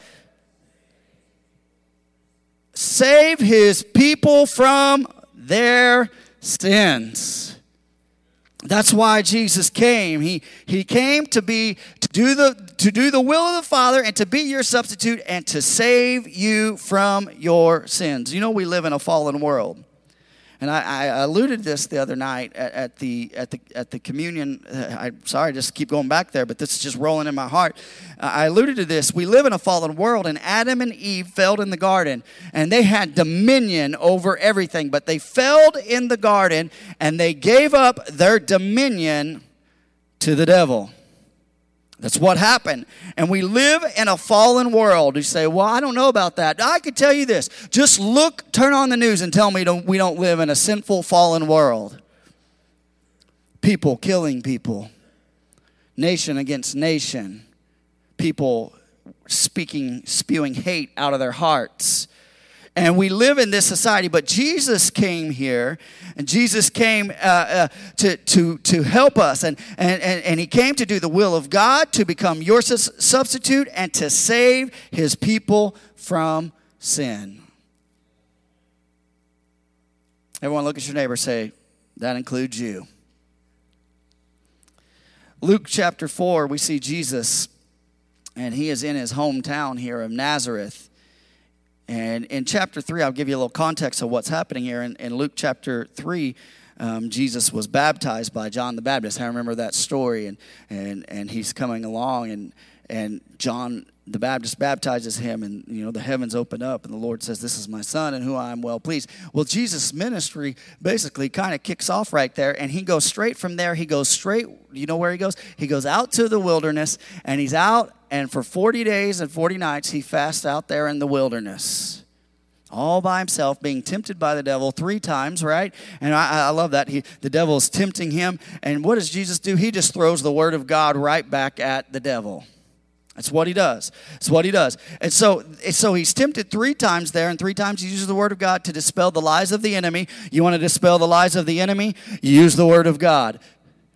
Save his people from their sins. That's why Jesus came. He, he came to be to do the to do the will of the Father and to be your substitute and to save you from your sins. You know we live in a fallen world. And I, I alluded to this the other night at, at, the at the at the communion. Uh, I'm sorry, just keep going back there, but this is just rolling in my heart. Uh, I alluded to this. We live in a fallen world, and Adam and Eve fell in the garden, and they had dominion over everything. But they failed in the garden, and they gave up their dominion to the devil. That's what happened. And we live in a fallen world. You say, Well, I don't know about that. I could tell you this. Just look, turn on the news, and tell me don't, we don't live in a sinful, fallen world. People killing people, nation against nation, people speaking, spewing hate out of their hearts. And we live in this society, but Jesus came here, and Jesus came uh, uh, to, to, to help us. And, and, and, and He came to do the will of God, to become your substitute, and to save His people from sin. Everyone, look at your neighbor say, That includes you. Luke chapter 4, we see Jesus, and He is in His hometown here of Nazareth. And in chapter 3, I'll give you a little context of what's happening here. In, in Luke chapter 3, um, Jesus was baptized by John the Baptist. I remember that story. And, and, and he's coming along, and, and John the Baptist baptizes him, and you know the heavens open up, and the Lord says, "This is my son, and who I am well pleased." Well, Jesus' ministry basically kind of kicks off right there, and he goes straight from there. He goes straight. You know where he goes? He goes out to the wilderness, and he's out and for 40 days and 40 nights, he fasts out there in the wilderness. All by himself, being tempted by the devil three times, right? And I, I love that. He, the devil is tempting him. And what does Jesus do? He just throws the word of God right back at the devil. That's what he does. That's what he does. And so, so he's tempted three times there, and three times he uses the word of God to dispel the lies of the enemy. You want to dispel the lies of the enemy? Use the word of God.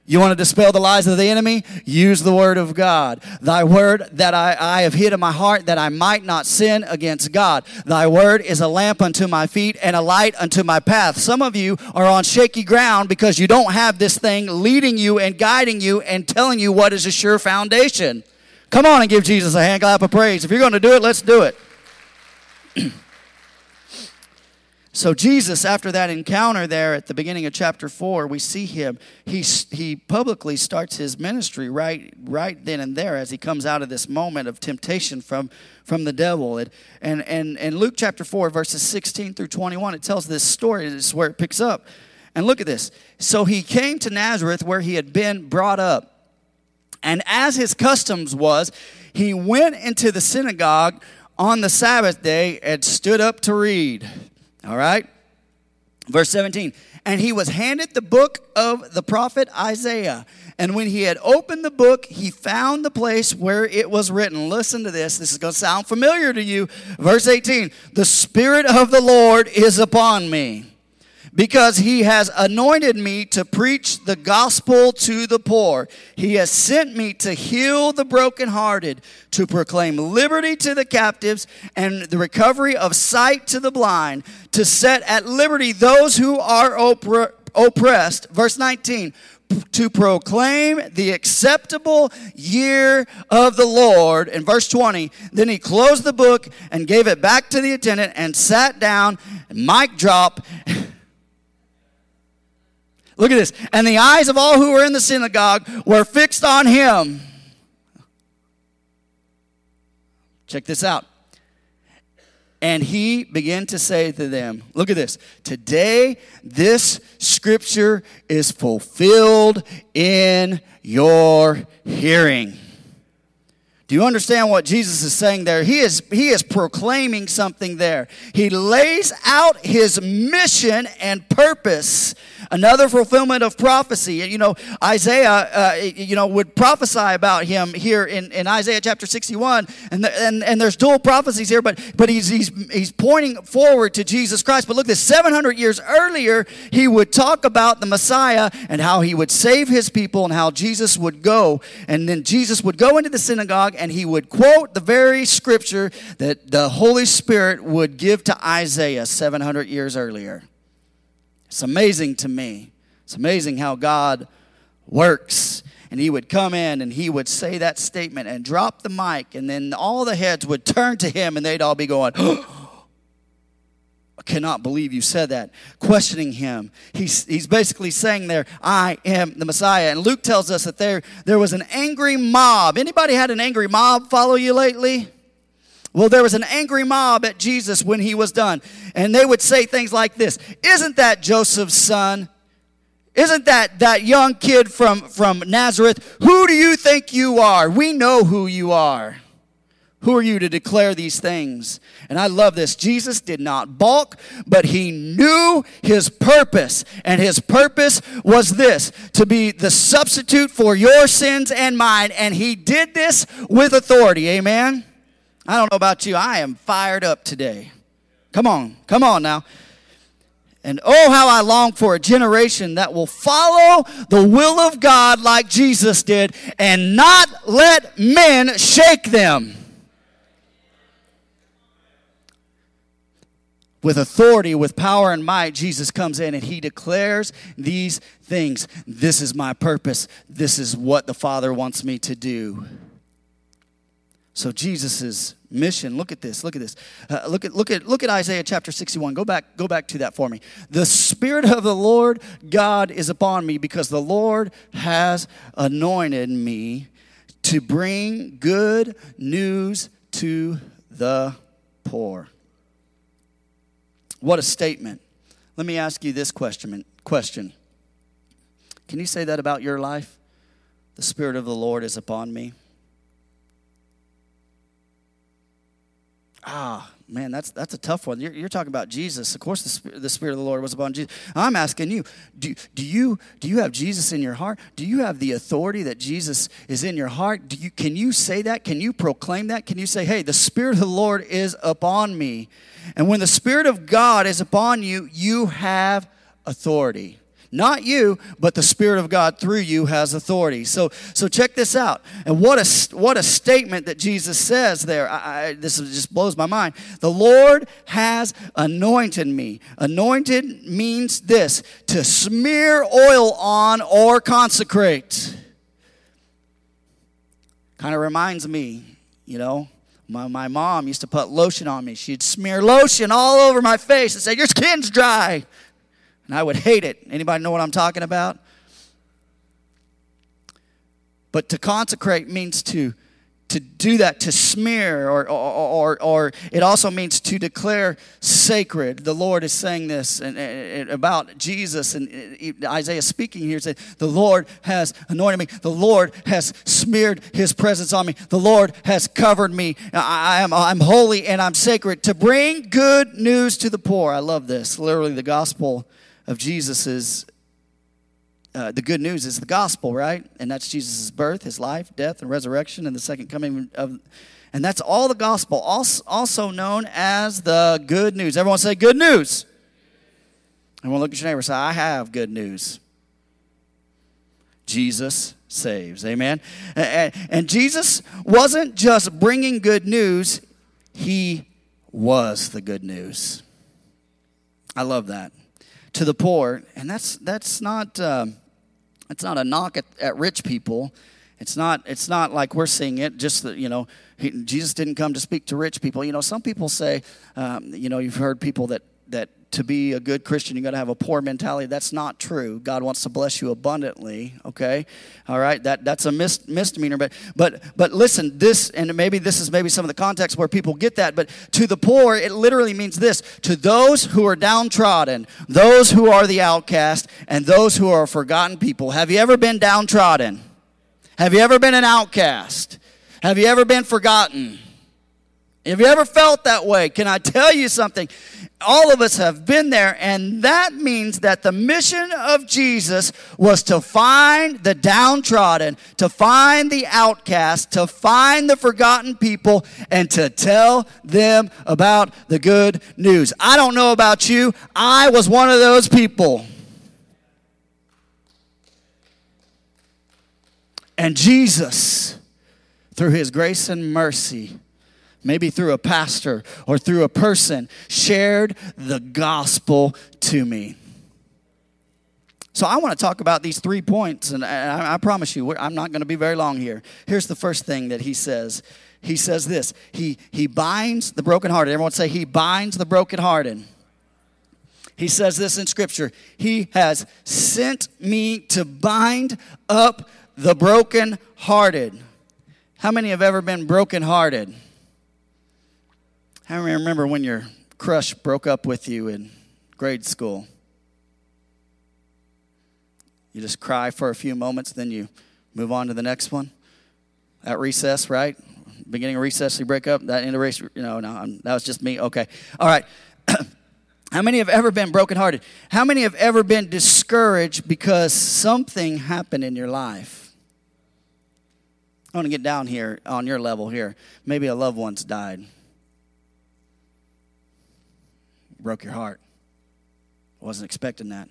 You want to dispel the lies of the enemy? Use the word of God. Thy word that I, I have hid in my heart that I might not sin against God. Thy word is a lamp unto my feet and a light unto my path. Some of you are on shaky ground because you don't have this thing leading you and guiding you and telling you what is a sure foundation. Come on and give Jesus a hand clap of praise. If you're going to do it, let's do it. So, Jesus, after that encounter there at the beginning of chapter 4, we see him. He, he publicly starts his ministry right, right then and there as he comes out of this moment of temptation from, from the devil. And, and, and, and Luke chapter 4, verses 16 through 21, it tells this story. This is where it picks up. And look at this. So he came to Nazareth where he had been brought up. And as his customs was, he went into the synagogue on the Sabbath day and stood up to read. All right? Verse 17. And he was handed the book of the prophet Isaiah. And when he had opened the book, he found the place where it was written. Listen to this. This is going to sound familiar to you. Verse 18 The Spirit of the Lord is upon me because he has anointed me to preach the gospel to the poor. He has sent me to heal the brokenhearted, to proclaim liberty to the captives and the recovery of sight to the blind, to set at liberty those who are oppre- oppressed. Verse 19 to proclaim the acceptable year of the Lord. In verse 20, then he closed the book and gave it back to the attendant and sat down. Mic drop. Look at this. And the eyes of all who were in the synagogue were fixed on him. Check this out. And he began to say to them, Look at this. Today, this scripture is fulfilled in your hearing. Do you understand what Jesus is saying there? He is, he is proclaiming something there. He lays out his mission and purpose another fulfillment of prophecy. You know, Isaiah, uh, you know, would prophesy about him here in, in Isaiah chapter 61, and, the, and, and there's dual prophecies here, but, but he's, he's, he's pointing forward to Jesus Christ. But look, this 700 years earlier, he would talk about the Messiah and how he would save his people and how Jesus would go. And then Jesus would go into the synagogue and he would quote the very scripture that the Holy Spirit would give to Isaiah 700 years earlier. It's amazing to me. It's amazing how God works. And he would come in and he would say that statement and drop the mic, and then all the heads would turn to him and they'd all be going, I cannot believe you said that. Questioning him. He's, he's basically saying there, I am the Messiah. And Luke tells us that there, there was an angry mob. Anybody had an angry mob follow you lately? Well, there was an angry mob at Jesus when he was done. And they would say things like this Isn't that Joseph's son? Isn't that that young kid from, from Nazareth? Who do you think you are? We know who you are. Who are you to declare these things? And I love this. Jesus did not balk, but he knew his purpose. And his purpose was this to be the substitute for your sins and mine. And he did this with authority. Amen. I don't know about you. I am fired up today. Come on. Come on now. And oh, how I long for a generation that will follow the will of God like Jesus did and not let men shake them. with authority, with power and might, Jesus comes in and he declares these things. This is my purpose. This is what the Father wants me to do. So Jesus' mission, look at this, look at this. Uh, look at look at look at Isaiah chapter 61. Go back go back to that for me. The spirit of the Lord God is upon me because the Lord has anointed me to bring good news to the poor. What a statement. Let me ask you this question. question. Can you say that about your life? The Spirit of the Lord is upon me. Ah, man, that's that's a tough one. You're, you're talking about Jesus. Of course, the Spirit, the Spirit of the Lord was upon Jesus. I'm asking you, do, do you do you have Jesus in your heart? Do you have the authority that Jesus is in your heart? Do you can you say that? Can you proclaim that? Can you say, "Hey, the Spirit of the Lord is upon me"? And when the Spirit of God is upon you, you have authority. Not you, but the Spirit of God through you has authority. So, so check this out. And what a, what a statement that Jesus says there. I, I, this just blows my mind. The Lord has anointed me. Anointed means this to smear oil on or consecrate. Kind of reminds me, you know, my, my mom used to put lotion on me. She'd smear lotion all over my face and say, Your skin's dry and I would hate it. Anybody know what I'm talking about? But to consecrate means to to do that, to smear, or, or, or, or, it also means to declare sacred. The Lord is saying this and, and about Jesus, and Isaiah speaking here said, The Lord has anointed me. The Lord has smeared his presence on me. The Lord has covered me. I, am, I'm holy and I'm sacred to bring good news to the poor. I love this. Literally, the gospel of Jesus uh, the good news is the gospel, right? And that's Jesus' birth, his life, death, and resurrection, and the second coming of. And that's all the gospel, also known as the good news. Everyone say good news. Everyone look at your neighbor and say, I have good news. Jesus saves. Amen. And, and Jesus wasn't just bringing good news, he was the good news. I love that to the poor, and that's that's not uh, it's not a knock at, at rich people. It's not it's not like we're seeing it. Just that you know, he, Jesus didn't come to speak to rich people. You know, some people say, um, you know, you've heard people that that to be a good Christian, you got to have a poor mentality. That's not true. God wants to bless you abundantly. Okay, all right. That that's a mis- misdemeanor. But but but listen, this and maybe this is maybe some of the context where people get that. But to the poor, it literally means this: to those who are downtrodden, those who are the outcast, and those who are forgotten people. Have you ever been downtrodden? Have you ever been an outcast? Have you ever been forgotten? Have you ever felt that way? Can I tell you something? All of us have been there, and that means that the mission of Jesus was to find the downtrodden, to find the outcast, to find the forgotten people, and to tell them about the good news. I don't know about you, I was one of those people. And Jesus, through his grace and mercy, maybe through a pastor or through a person, shared the gospel to me. So I want to talk about these three points, and I, I promise you, I'm not going to be very long here. Here's the first thing that he says. He says this. He he binds the brokenhearted. Everyone say he binds the brokenhearted. He says this in scripture. He has sent me to bind up the brokenhearted. How many have ever been brokenhearted? How many remember when your crush broke up with you in grade school? You just cry for a few moments, then you move on to the next one. At recess, right? Beginning of recess, you break up. That end of race, you know, no, I'm, that was just me. Okay. All right. How many have ever been brokenhearted? How many have ever been discouraged because something happened in your life? I want to get down here on your level here. Maybe a loved one's died. Broke your heart. I Wasn't expecting that.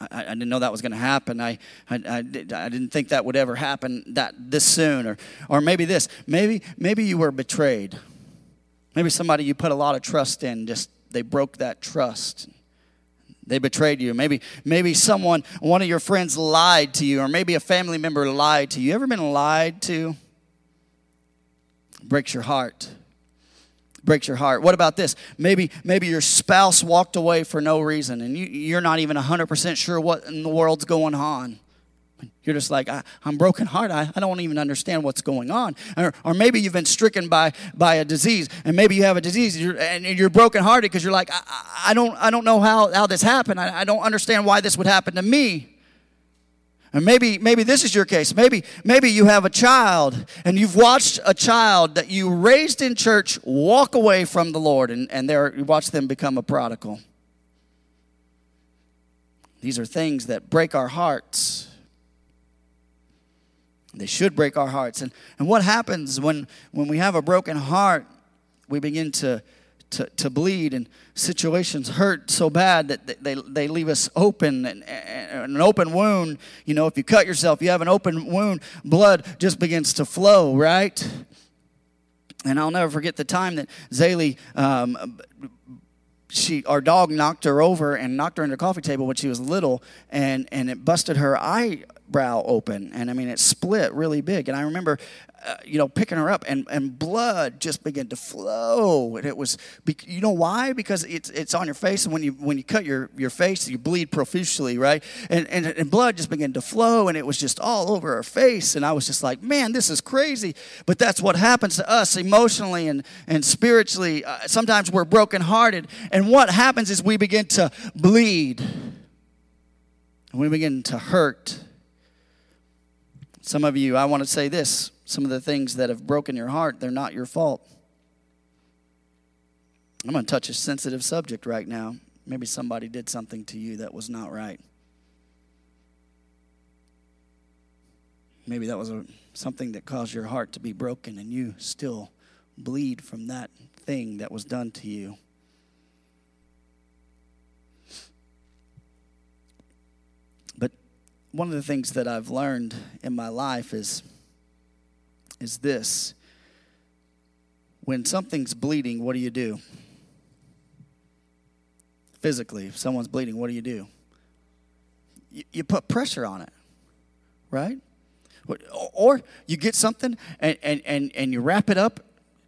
I, I didn't know that was going to happen. I, I, I, didn't think that would ever happen that this soon. Or, or maybe this. Maybe, maybe you were betrayed. Maybe somebody you put a lot of trust in just they broke that trust. They betrayed you. Maybe, maybe someone, one of your friends lied to you, or maybe a family member lied to. You ever been lied to? Breaks your heart. Breaks your heart. What about this? Maybe, maybe your spouse walked away for no reason, and you, you're not even 100% sure what in the world's going on. You're just like, I, am broken heart. I, I don't even understand what's going on. Or, or maybe you've been stricken by, by a disease, and maybe you have a disease, you're, and you're broken hearted because you're like, I, I, don't, I don't know how, how this happened. I, I don't understand why this would happen to me. And maybe, maybe this is your case. Maybe, maybe you have a child and you've watched a child that you raised in church walk away from the Lord, and, and there, you watch them become a prodigal. These are things that break our hearts. They should break our hearts. And, and what happens when, when we have a broken heart? We begin to, to, to bleed, and situations hurt so bad that they, they leave us open. And, and an open wound, you know, if you cut yourself, you have an open wound, blood just begins to flow, right? And I'll never forget the time that Zaylee um, she our dog knocked her over and knocked her into the coffee table when she was little and and it busted her eye brow open. And i mean it split really big. And i remember uh, you know picking her up and, and blood just began to flow. And it was you know why? Because it's it's on your face. And when you when you cut your your face you bleed profusely right? And, and and blood just began to flow and it was just all over her face. And i was just like man this is crazy. But that's what happens to us emotionally and and spiritually. Uh, sometimes we're brokenhearted. And what happens is we begin to bleed. And we begin to hurt some of you, I want to say this some of the things that have broken your heart, they're not your fault. I'm going to touch a sensitive subject right now. Maybe somebody did something to you that was not right. Maybe that was a, something that caused your heart to be broken and you still bleed from that thing that was done to you. One of the things that I've learned in my life is, is this. When something's bleeding, what do you do? Physically, if someone's bleeding, what do you do? You, you put pressure on it, right? Or you get something and, and, and, and you wrap it up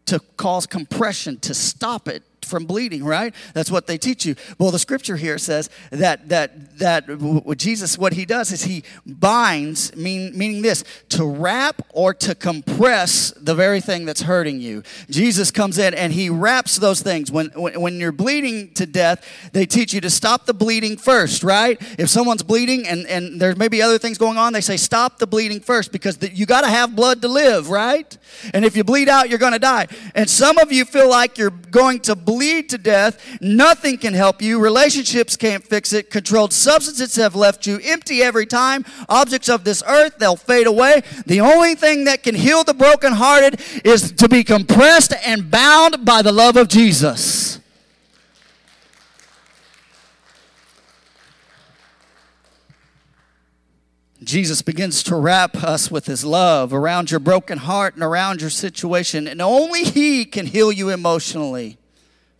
to cause compression to stop it from bleeding, right? That's what they teach you. Well, the scripture here says that that that Jesus, what he does is he binds, mean, meaning this, to wrap or to compress the very thing that's hurting you. Jesus comes in and he wraps those things. When, when, you're bleeding to death, they teach you to stop the bleeding first, right? If someone's bleeding and, and there's maybe other things going on, they say stop the bleeding first because the, you got to have blood to live, right? And if you bleed out, you're going to die. And some of you feel like you're going to bleed to death. Nothing can help you. Relationships can't fix it. Controlled substances have left you empty every time. Objects of this earth, they'll fade away. The only thing that can heal the brokenhearted is to be compressed and bound by the love of Jesus. Jesus begins to wrap us with his love around your broken heart and around your situation, and only he can heal you emotionally,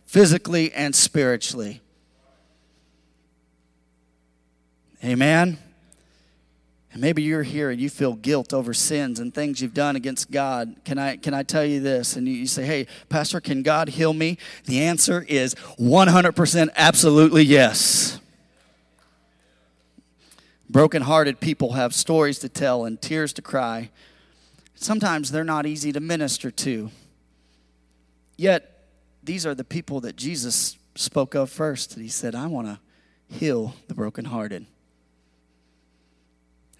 physically, and spiritually. Amen. And maybe you're here and you feel guilt over sins and things you've done against God. Can I, can I tell you this? And you, you say, hey, Pastor, can God heal me? The answer is 100% absolutely yes. Broken-hearted people have stories to tell and tears to cry. Sometimes they're not easy to minister to. Yet, these are the people that Jesus spoke of first. He said, I want to heal the brokenhearted.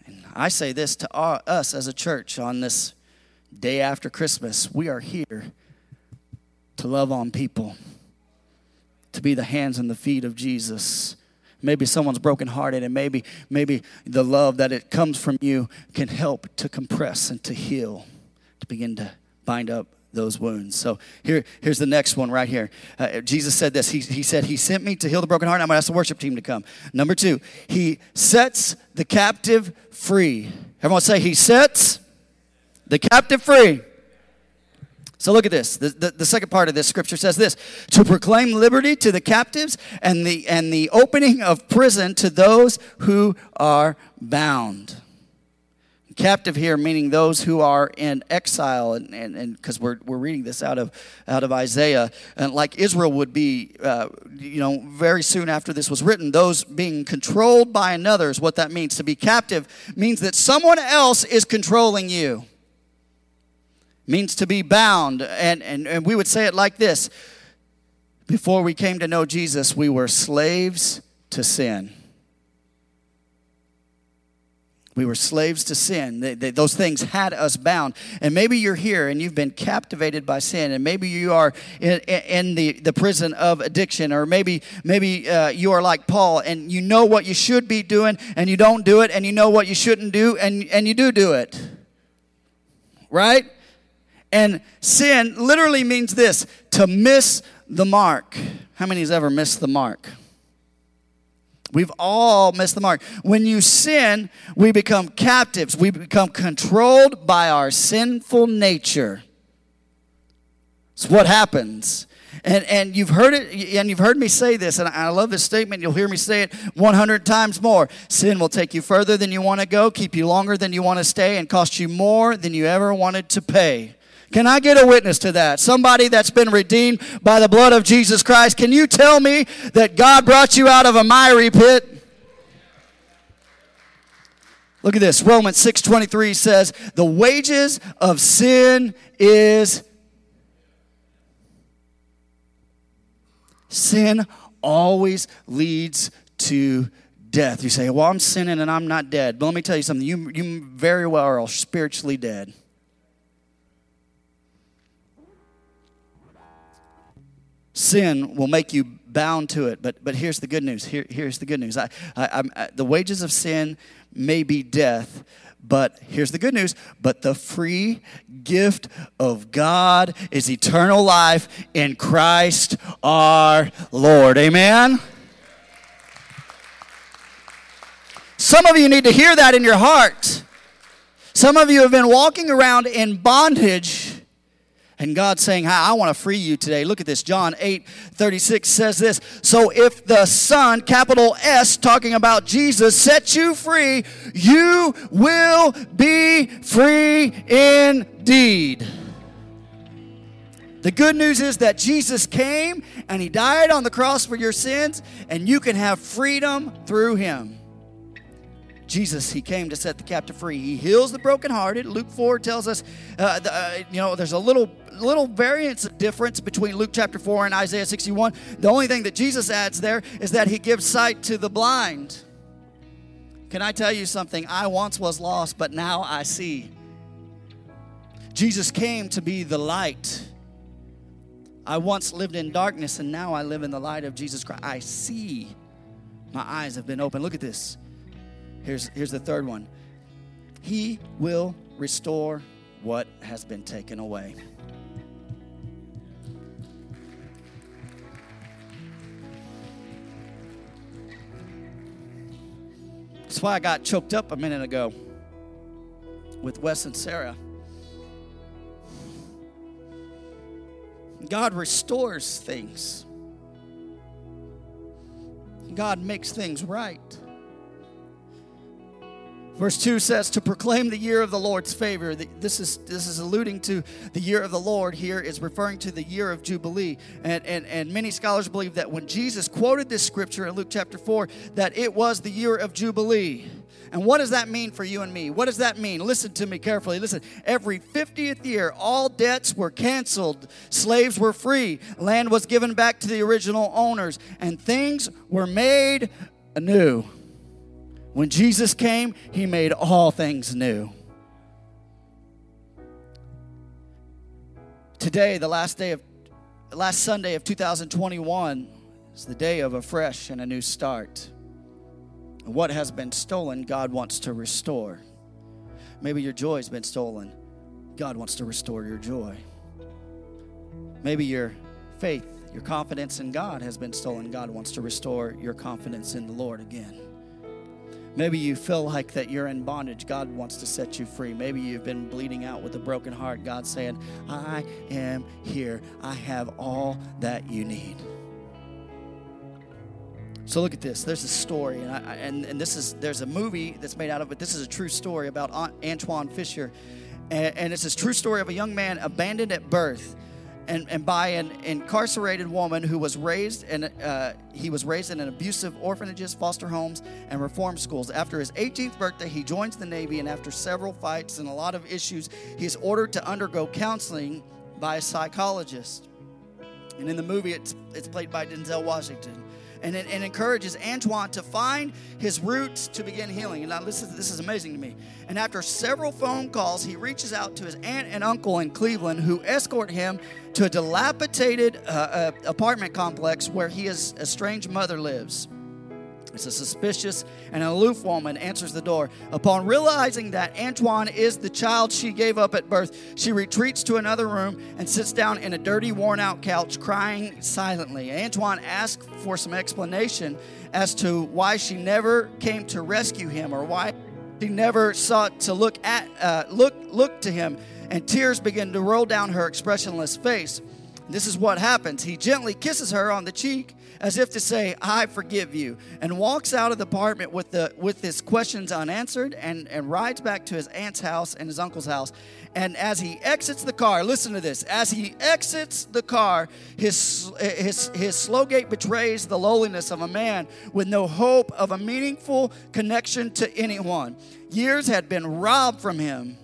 And I say this to us as a church on this day after Christmas. We are here to love on people, to be the hands and the feet of Jesus. Maybe someone's brokenhearted, and maybe maybe the love that it comes from you can help to compress and to heal, to begin to bind up those wounds. So here, here's the next one right here. Uh, Jesus said this. He, he said, He sent me to heal the broken heart. I'm going to ask the worship team to come. Number two, He sets the captive free. Everyone say, He sets the captive free. So look at this. The, the, the, second part of this scripture says this to proclaim liberty to the captives and the, and the opening of prison to those who are bound captive here meaning those who are in exile and and because we're, we're reading this out of out of isaiah and like israel would be uh, you know very soon after this was written those being controlled by another is what that means. To be captive means that someone else is controlling you. Means to be bound. And and, and we would say it like this. Before we came to know jesus we were slaves to sin we were slaves to sin. They, they, those things had us bound. And maybe you're here and you've been captivated by sin, and maybe you are in, in the, the prison of addiction, or maybe maybe uh, you are like Paul and you know what you should be doing and you don't do it, and you know what you shouldn't do and, and you do do it. Right? And sin literally means this to miss the mark. How many has ever missed the mark? We've all missed the mark. When you sin, we become captives. We become controlled by our sinful nature. It's what happens. And, and you've heard it, and you've heard me say this, and I love this statement. You'll hear me say it 100 times more. Sin will take you further than you want to go, keep you longer than you want to stay, and cost you more than you ever wanted to pay. Can I get a witness to that? Somebody that's been redeemed by the blood of Jesus Christ. Can you tell me that God brought you out of a miry pit? Look at this. Romans 6:23 says, "The wages of sin is sin always leads to death." You say, "Well, I'm sinning and I'm not dead." But let me tell you something. You you very well are spiritually dead. Sin will make you bound to it. But, but here's the good news. Here, here's the good news. I, I, I, uh, the wages of sin may be death, but here's the good news. But the free gift of God is eternal life in Christ our Lord. Amen? Some of you need to hear that in your heart. Some of you have been walking around in bondage and God's saying, Hi, I want to free you today. Look at this. John 8 36 says this. So if the Son, capital S, talking about Jesus, sets you free, you will be free indeed. The good news is that Jesus came and he died on the cross for your sins, and you can have freedom through him. Jesus, he came to set the captive free. He heals the brokenhearted. Luke 4 tells us, uh, the, uh, you know, there's a little little variance difference between Luke chapter 4 and Isaiah 61. The only thing that Jesus adds there is that he gives sight to the blind. Can I tell you something? I once was lost, but now I see. Jesus came to be the light. I once lived in darkness, and now I live in the light of Jesus Christ. I see. My eyes have been opened. Look at this. Here's, here's the third one He will restore what has been taken away. That's why I got choked up a minute ago with Wes and Sarah. God restores things. God makes things right. Verse 2 says to proclaim the year of the Lord's favor. This is this is alluding to the year of the Lord here is referring to the year of Jubilee. And, and, and many scholars believe that when Jesus quoted this scripture in Luke chapter 4, that it was the year of Jubilee. And what does that mean for you and me? What does that mean? Listen to me carefully. Listen, every 50th year, all debts were canceled, slaves were free, land was given back to the original owners, and things were made anew. When Jesus came, he made all things new. Today, the last day of last Sunday of 2021 is the day of a fresh and a new start. What has been stolen, God wants to restore. Maybe your joy has been stolen. God wants to restore your joy. Maybe your faith, your confidence in God has been stolen. God wants to restore your confidence in the Lord again. Maybe you feel like that you're in bondage. God wants to set you free. Maybe you've been bleeding out with a broken heart. God's saying, I am here. I have all that you need. So look at this. There's a story, and, I, and, and this is there's a movie that's made out of it. This is a true story about Antoine Fisher, and, and it's this true story of a young man abandoned at birth and, and by an incarcerated woman who was raised in uh, he was raised in an abusive orphanages, foster homes, and reform schools. After his 18th birthday, he joins the Navy, and after several fights and a lot of issues, he is ordered to undergo counseling by a psychologist. And in the movie, it's it's played by Denzel Washington and it, encourages Antoine to find his roots to begin healing. And now this is, this is amazing to me. And after several phone calls, he reaches out to his aunt and uncle in Cleveland who escort him to a dilapidated uh, uh, apartment complex where his estranged mother lives. It's a suspicious and aloof woman answers the door. Upon realizing that Antoine is the child she gave up at birth, she retreats to another room and sits down in a dirty, worn out couch, crying silently. Antoine asks for some explanation as to why she never came to rescue him or why she never sought to look at uh, look look to him and tears begin to roll down her expressionless face this is what happens he gently kisses her on the cheek as if to say, I forgive you, and walks out of the apartment with, the, with his questions unanswered and, and rides back to his aunt's house and his uncle's house. And as he exits the car, listen to this, as he exits the car, his, his, his slow gait betrays the lowliness of a man with no hope of a meaningful connection to anyone. Years had been robbed from him.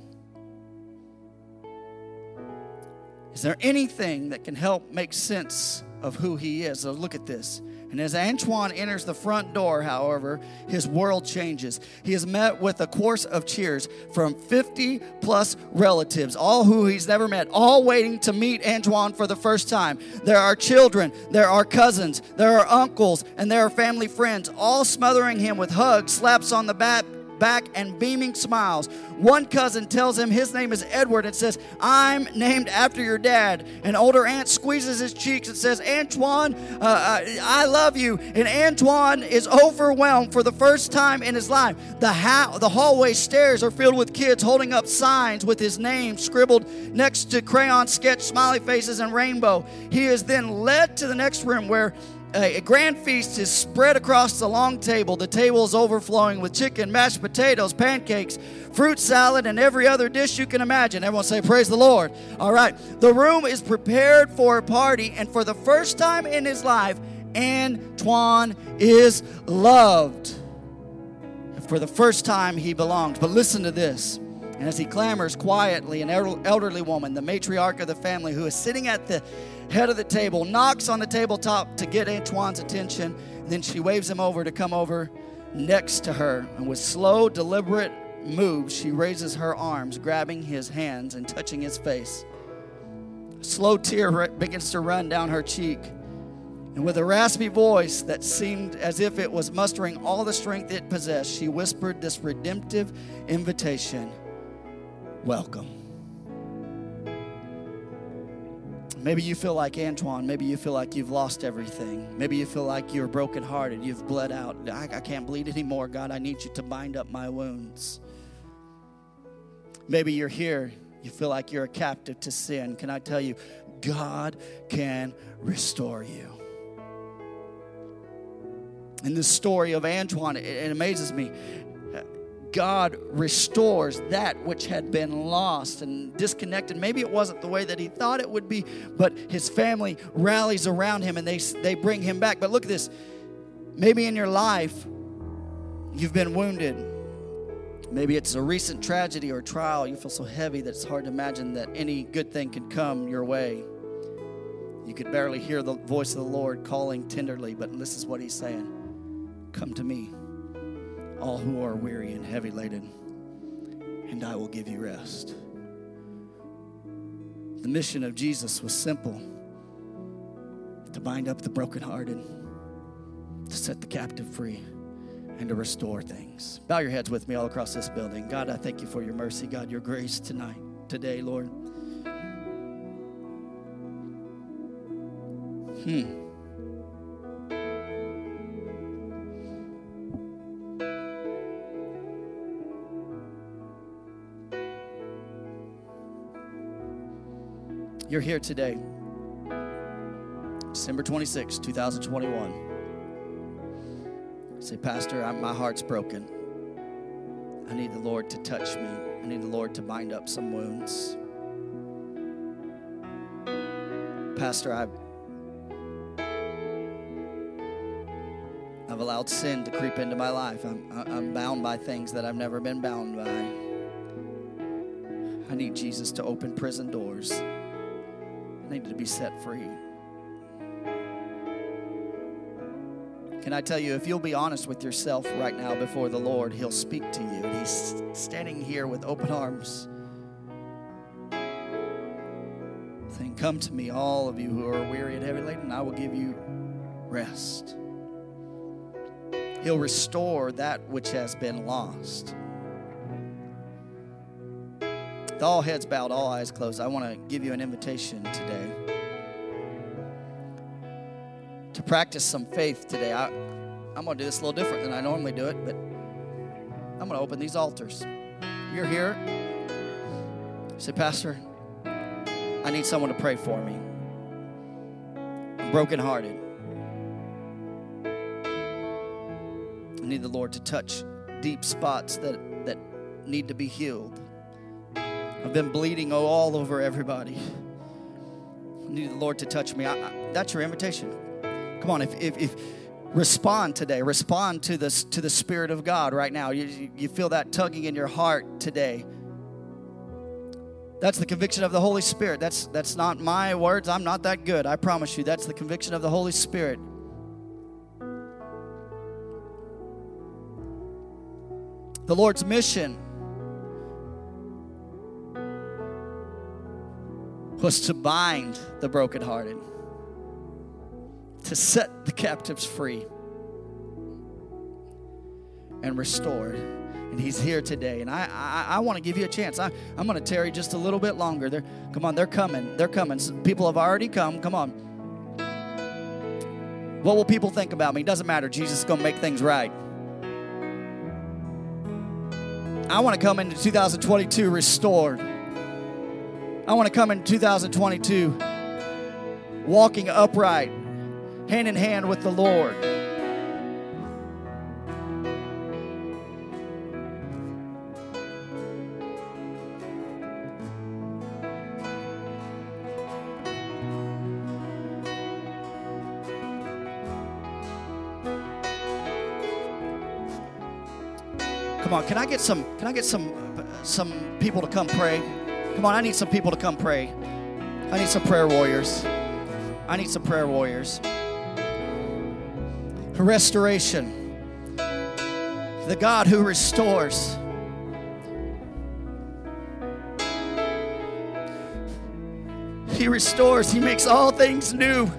Is there anything that can help make sense of who he is. So look at this. And as Antoine enters the front door, however, his world changes. He is met with a chorus of cheers from 50 plus relatives, all who he's never met, all waiting to meet Antoine for the first time. There are children, there are cousins, there are uncles, and there are family friends, all smothering him with hugs, slaps on the back, back and beaming smiles. One cousin tells him his name is Edward and says, I'm named after your dad. An older aunt squeezes his cheeks and says, Antoine, uh, uh, I love you. And Antoine is overwhelmed for the first time in his life. The, ha- the hallway stairs are filled with kids holding up signs with his name scribbled next to crayon sketch smiley faces and rainbow. He is then led to the next room where a grand feast is spread across the long table. The table is overflowing with chicken, mashed potatoes, pancakes, fruit salad, and every other dish you can imagine. Everyone say, Praise the Lord. All right. The room is prepared for a party, and for the first time in his life, Antoine is loved. For the first time, he belongs. But listen to this. And as he clamors quietly, an elderly woman, the matriarch of the family, who is sitting at the head of the table, knocks on the tabletop to get Antoine's attention. Then she waves him over to come over next to her. And with slow, deliberate moves, she raises her arms, grabbing his hands and touching his face. A slow tear begins to run down her cheek. And with a raspy voice that seemed as if it was mustering all the strength it possessed, she whispered this redemptive invitation Welcome. Maybe you feel like Antoine. Maybe you feel like you've lost everything. Maybe you feel like you're brokenhearted. You've bled out. I, I can't bleed anymore. God, I need you to bind up my wounds. Maybe you're here. You feel like you're a captive to sin. Can I tell you, God can restore you. In the story of Antoine, it, it amazes me. God restores that which had been lost and disconnected. Maybe it wasn't the way that he thought it would be, but his family rallies around him and they, they bring him back. But look at this. Maybe in your life, you've been wounded. Maybe it's a recent tragedy or trial. You feel so heavy that it's hard to imagine that any good thing could come your way. You could barely hear the voice of the Lord calling tenderly, but this is what he's saying Come to me. All who are weary and heavy laden, and I will give you rest. The mission of Jesus was simple to bind up the brokenhearted, to set the captive free, and to restore things. Bow your heads with me all across this building. God, I thank you for your mercy, God, your grace tonight, today, Lord. Hmm. You're here today, December 26, 2021. Say, Pastor, I'm, my heart's broken. I need the Lord to touch me. I need the Lord to bind up some wounds. Pastor, I've, I've allowed sin to creep into my life. I'm, I'm bound by things that I've never been bound by. I need Jesus to open prison doors. I need to be set free. Can I tell you, if you'll be honest with yourself right now before the Lord, He'll speak to you. He's standing here with open arms, saying, Come to me, all of you who are weary and heavy laden, and I will give you rest. He'll restore that which has been lost. With all heads bowed, all eyes closed, I want to give you an invitation today to practice some faith today. I, I'm going to do this a little different than I normally do it, but I'm going to open these altars. You're here. Say, Pastor, I need someone to pray for me. I'm brokenhearted. I need the Lord to touch deep spots that, that need to be healed. I've been bleeding all over everybody. I need the Lord to touch me. I, I, that's your invitation. Come on, if, if, if respond today, respond to this to the Spirit of God right now. You, you feel that tugging in your heart today. That's the conviction of the Holy Spirit. That's that's not my words. I'm not that good. I promise you. That's the conviction of the Holy Spirit. The Lord's mission was to bind the brokenhearted, to set the captives free, and restore. And He's here today. And I, I, I want to give you a chance. I, I'm going to tarry just a little bit longer. They're, come on, they're coming. They're coming. People have already come. Come on. What will people think about me? Doesn't matter. Jesus is going to make things right. I want to come into 2022 restored. I want to come in 2022 walking upright, hand in hand with the Lord. Come on, can I get some can I get some some people to come pray? Come on, I need some people to come pray. I need some prayer warriors. I need some prayer warriors. Restoration. The God who restores. He restores, He makes all things new.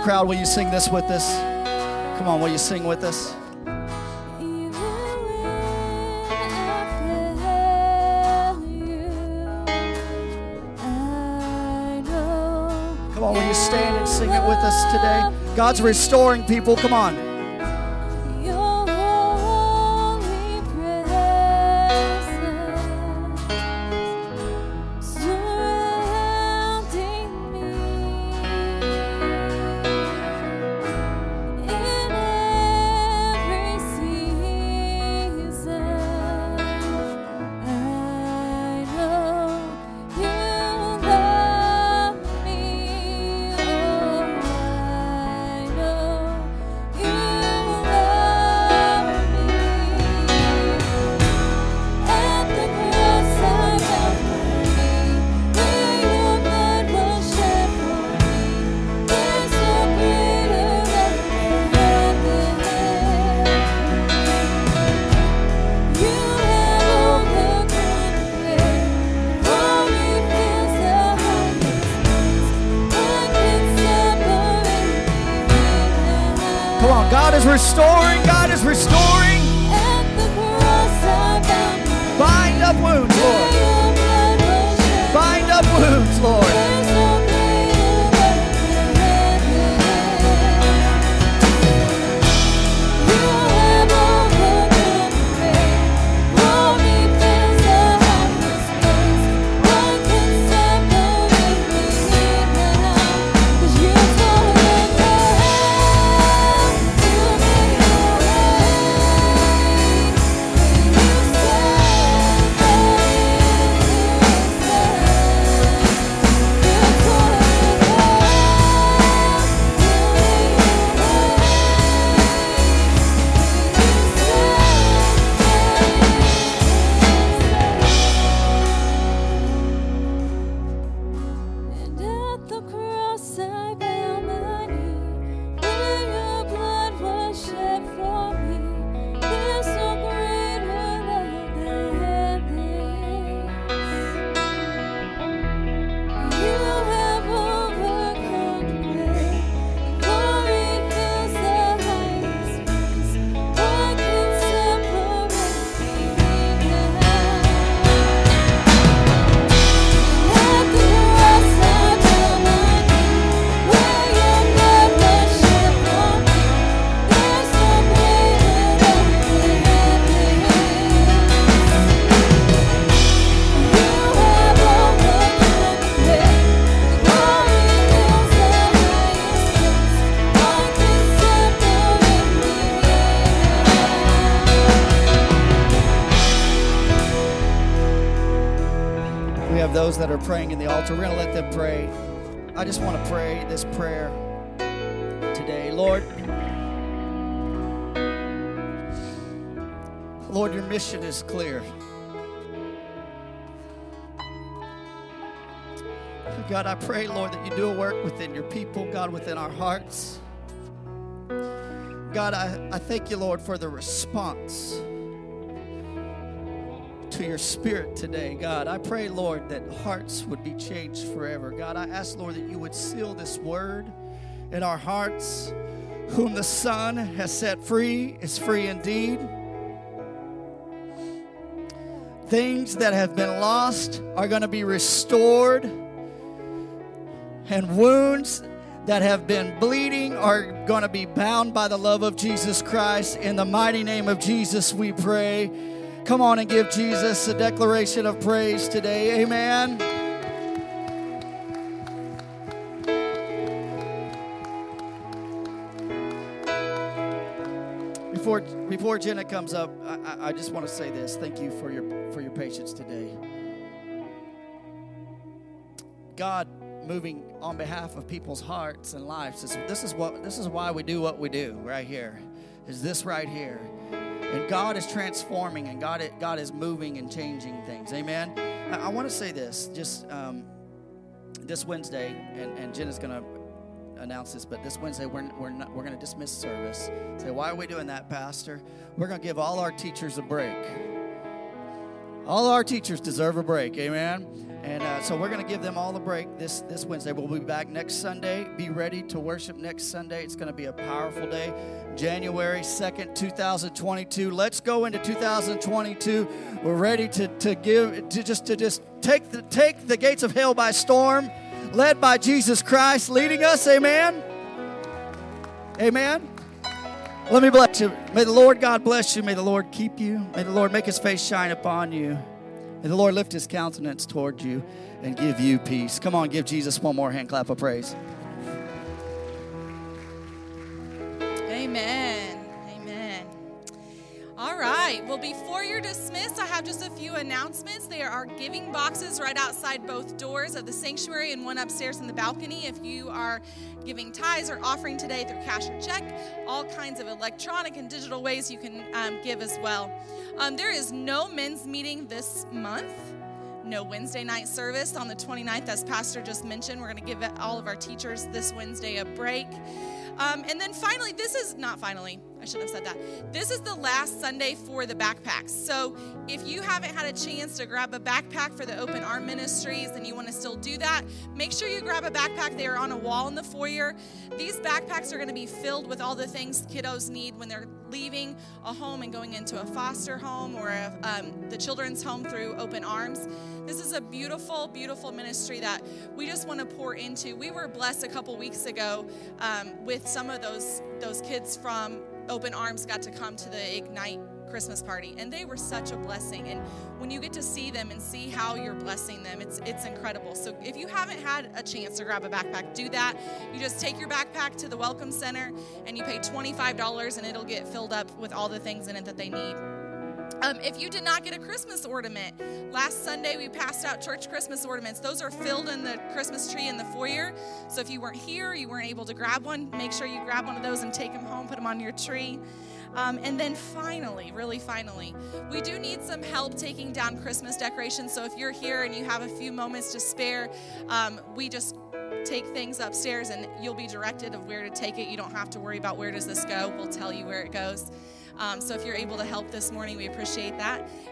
The crowd, will you sing this with us? Come on, will you sing with us? Come on, will you stand and sing it with us today? God's restoring people. Come on. God is restoring. God is restoring. At the cross I found my Bind up wounds, Lord. Your blood was shed. Bind up wounds, Lord. We're going to let them pray. I just want to pray this prayer today. Lord, Lord, your mission is clear. God, I pray, Lord, that you do a work within your people, God, within our hearts. God, I, I thank you, Lord, for the response to your spirit today, God. I pray, Lord, that hearts would be changed forever. God, I ask, Lord, that you would seal this word in our hearts. Whom the Son has set free is free indeed. Things that have been lost are going to be restored, and wounds that have been bleeding are going to be bound by the love of Jesus Christ. In the mighty name of Jesus, we pray. Come on and give Jesus a declaration of praise today. Amen. Before before Jenna comes up, I, I- just want to say this. Thank you for your for your patience today. God moving on behalf of people's hearts and lives. This, this is what this is why we do what we do right here. Is this right here? And God is transforming and God God is moving and changing things. Amen. I, I want to say this just um, this Wednesday, and, and Jen is going to announce this, but this Wednesday we're, we're, not, we're going to dismiss service. Say, why are we doing that, Pastor? We're going to give all our teachers a break. All our teachers deserve a break, amen. And uh, so we're going to give them all a break this this Wednesday. We'll be back next Sunday. Be ready to worship next Sunday. It's going to be a powerful day, January second, two thousand twenty-two. Let's go into two thousand twenty-two. We're ready to to give to just to just take the take the gates of hell by storm, led by Jesus Christ leading us. Amen. Amen. Let me bless you. May the Lord God bless you. May the Lord keep you. May the Lord make his face shine upon you. May the Lord lift his countenance toward you and give you peace. Come on, give Jesus one more hand clap of praise. Amen. All right. Well, before you're dismissed, I have just a few announcements. There are giving boxes right outside both doors of the sanctuary and one upstairs in the balcony. If you are giving tithes or offering today through cash or check, all kinds of electronic and digital ways you can um, give as well. Um, there is no men's meeting this month. No Wednesday night service on the 29th, as Pastor just mentioned. We're going to give all of our teachers this Wednesday a break. Um, and then finally, this is not finally, I shouldn't have said that. This is the last Sunday for the backpacks. So if you haven't had a chance to grab a backpack for the Open Arm Ministries and you want to still do that, make sure you grab a backpack. They are on a wall in the foyer. These backpacks are going to be filled with all the things kiddos need when they're leaving a home and going into a foster home or a, um, the children's home through Open Arms. This is a beautiful, beautiful ministry that we just want to pour into. We were blessed a couple weeks ago um, with some of those those kids from Open Arms got to come to the Ignite Christmas party, and they were such a blessing. And when you get to see them and see how you're blessing them, it's it's incredible. So if you haven't had a chance to grab a backpack, do that. You just take your backpack to the Welcome Center, and you pay $25, and it'll get filled up with all the things in it that they need. Um, if you did not get a Christmas ornament, last Sunday we passed out church Christmas ornaments. Those are filled in the Christmas tree in the foyer. So if you weren't here, you weren't able to grab one, make sure you grab one of those and take them home, put them on your tree. Um, and then finally, really finally, we do need some help taking down Christmas decorations. So if you're here and you have a few moments to spare, um, we just take things upstairs and you'll be directed of where to take it. You don't have to worry about where does this go. We'll tell you where it goes. Um, so if you're able to help this morning, we appreciate that.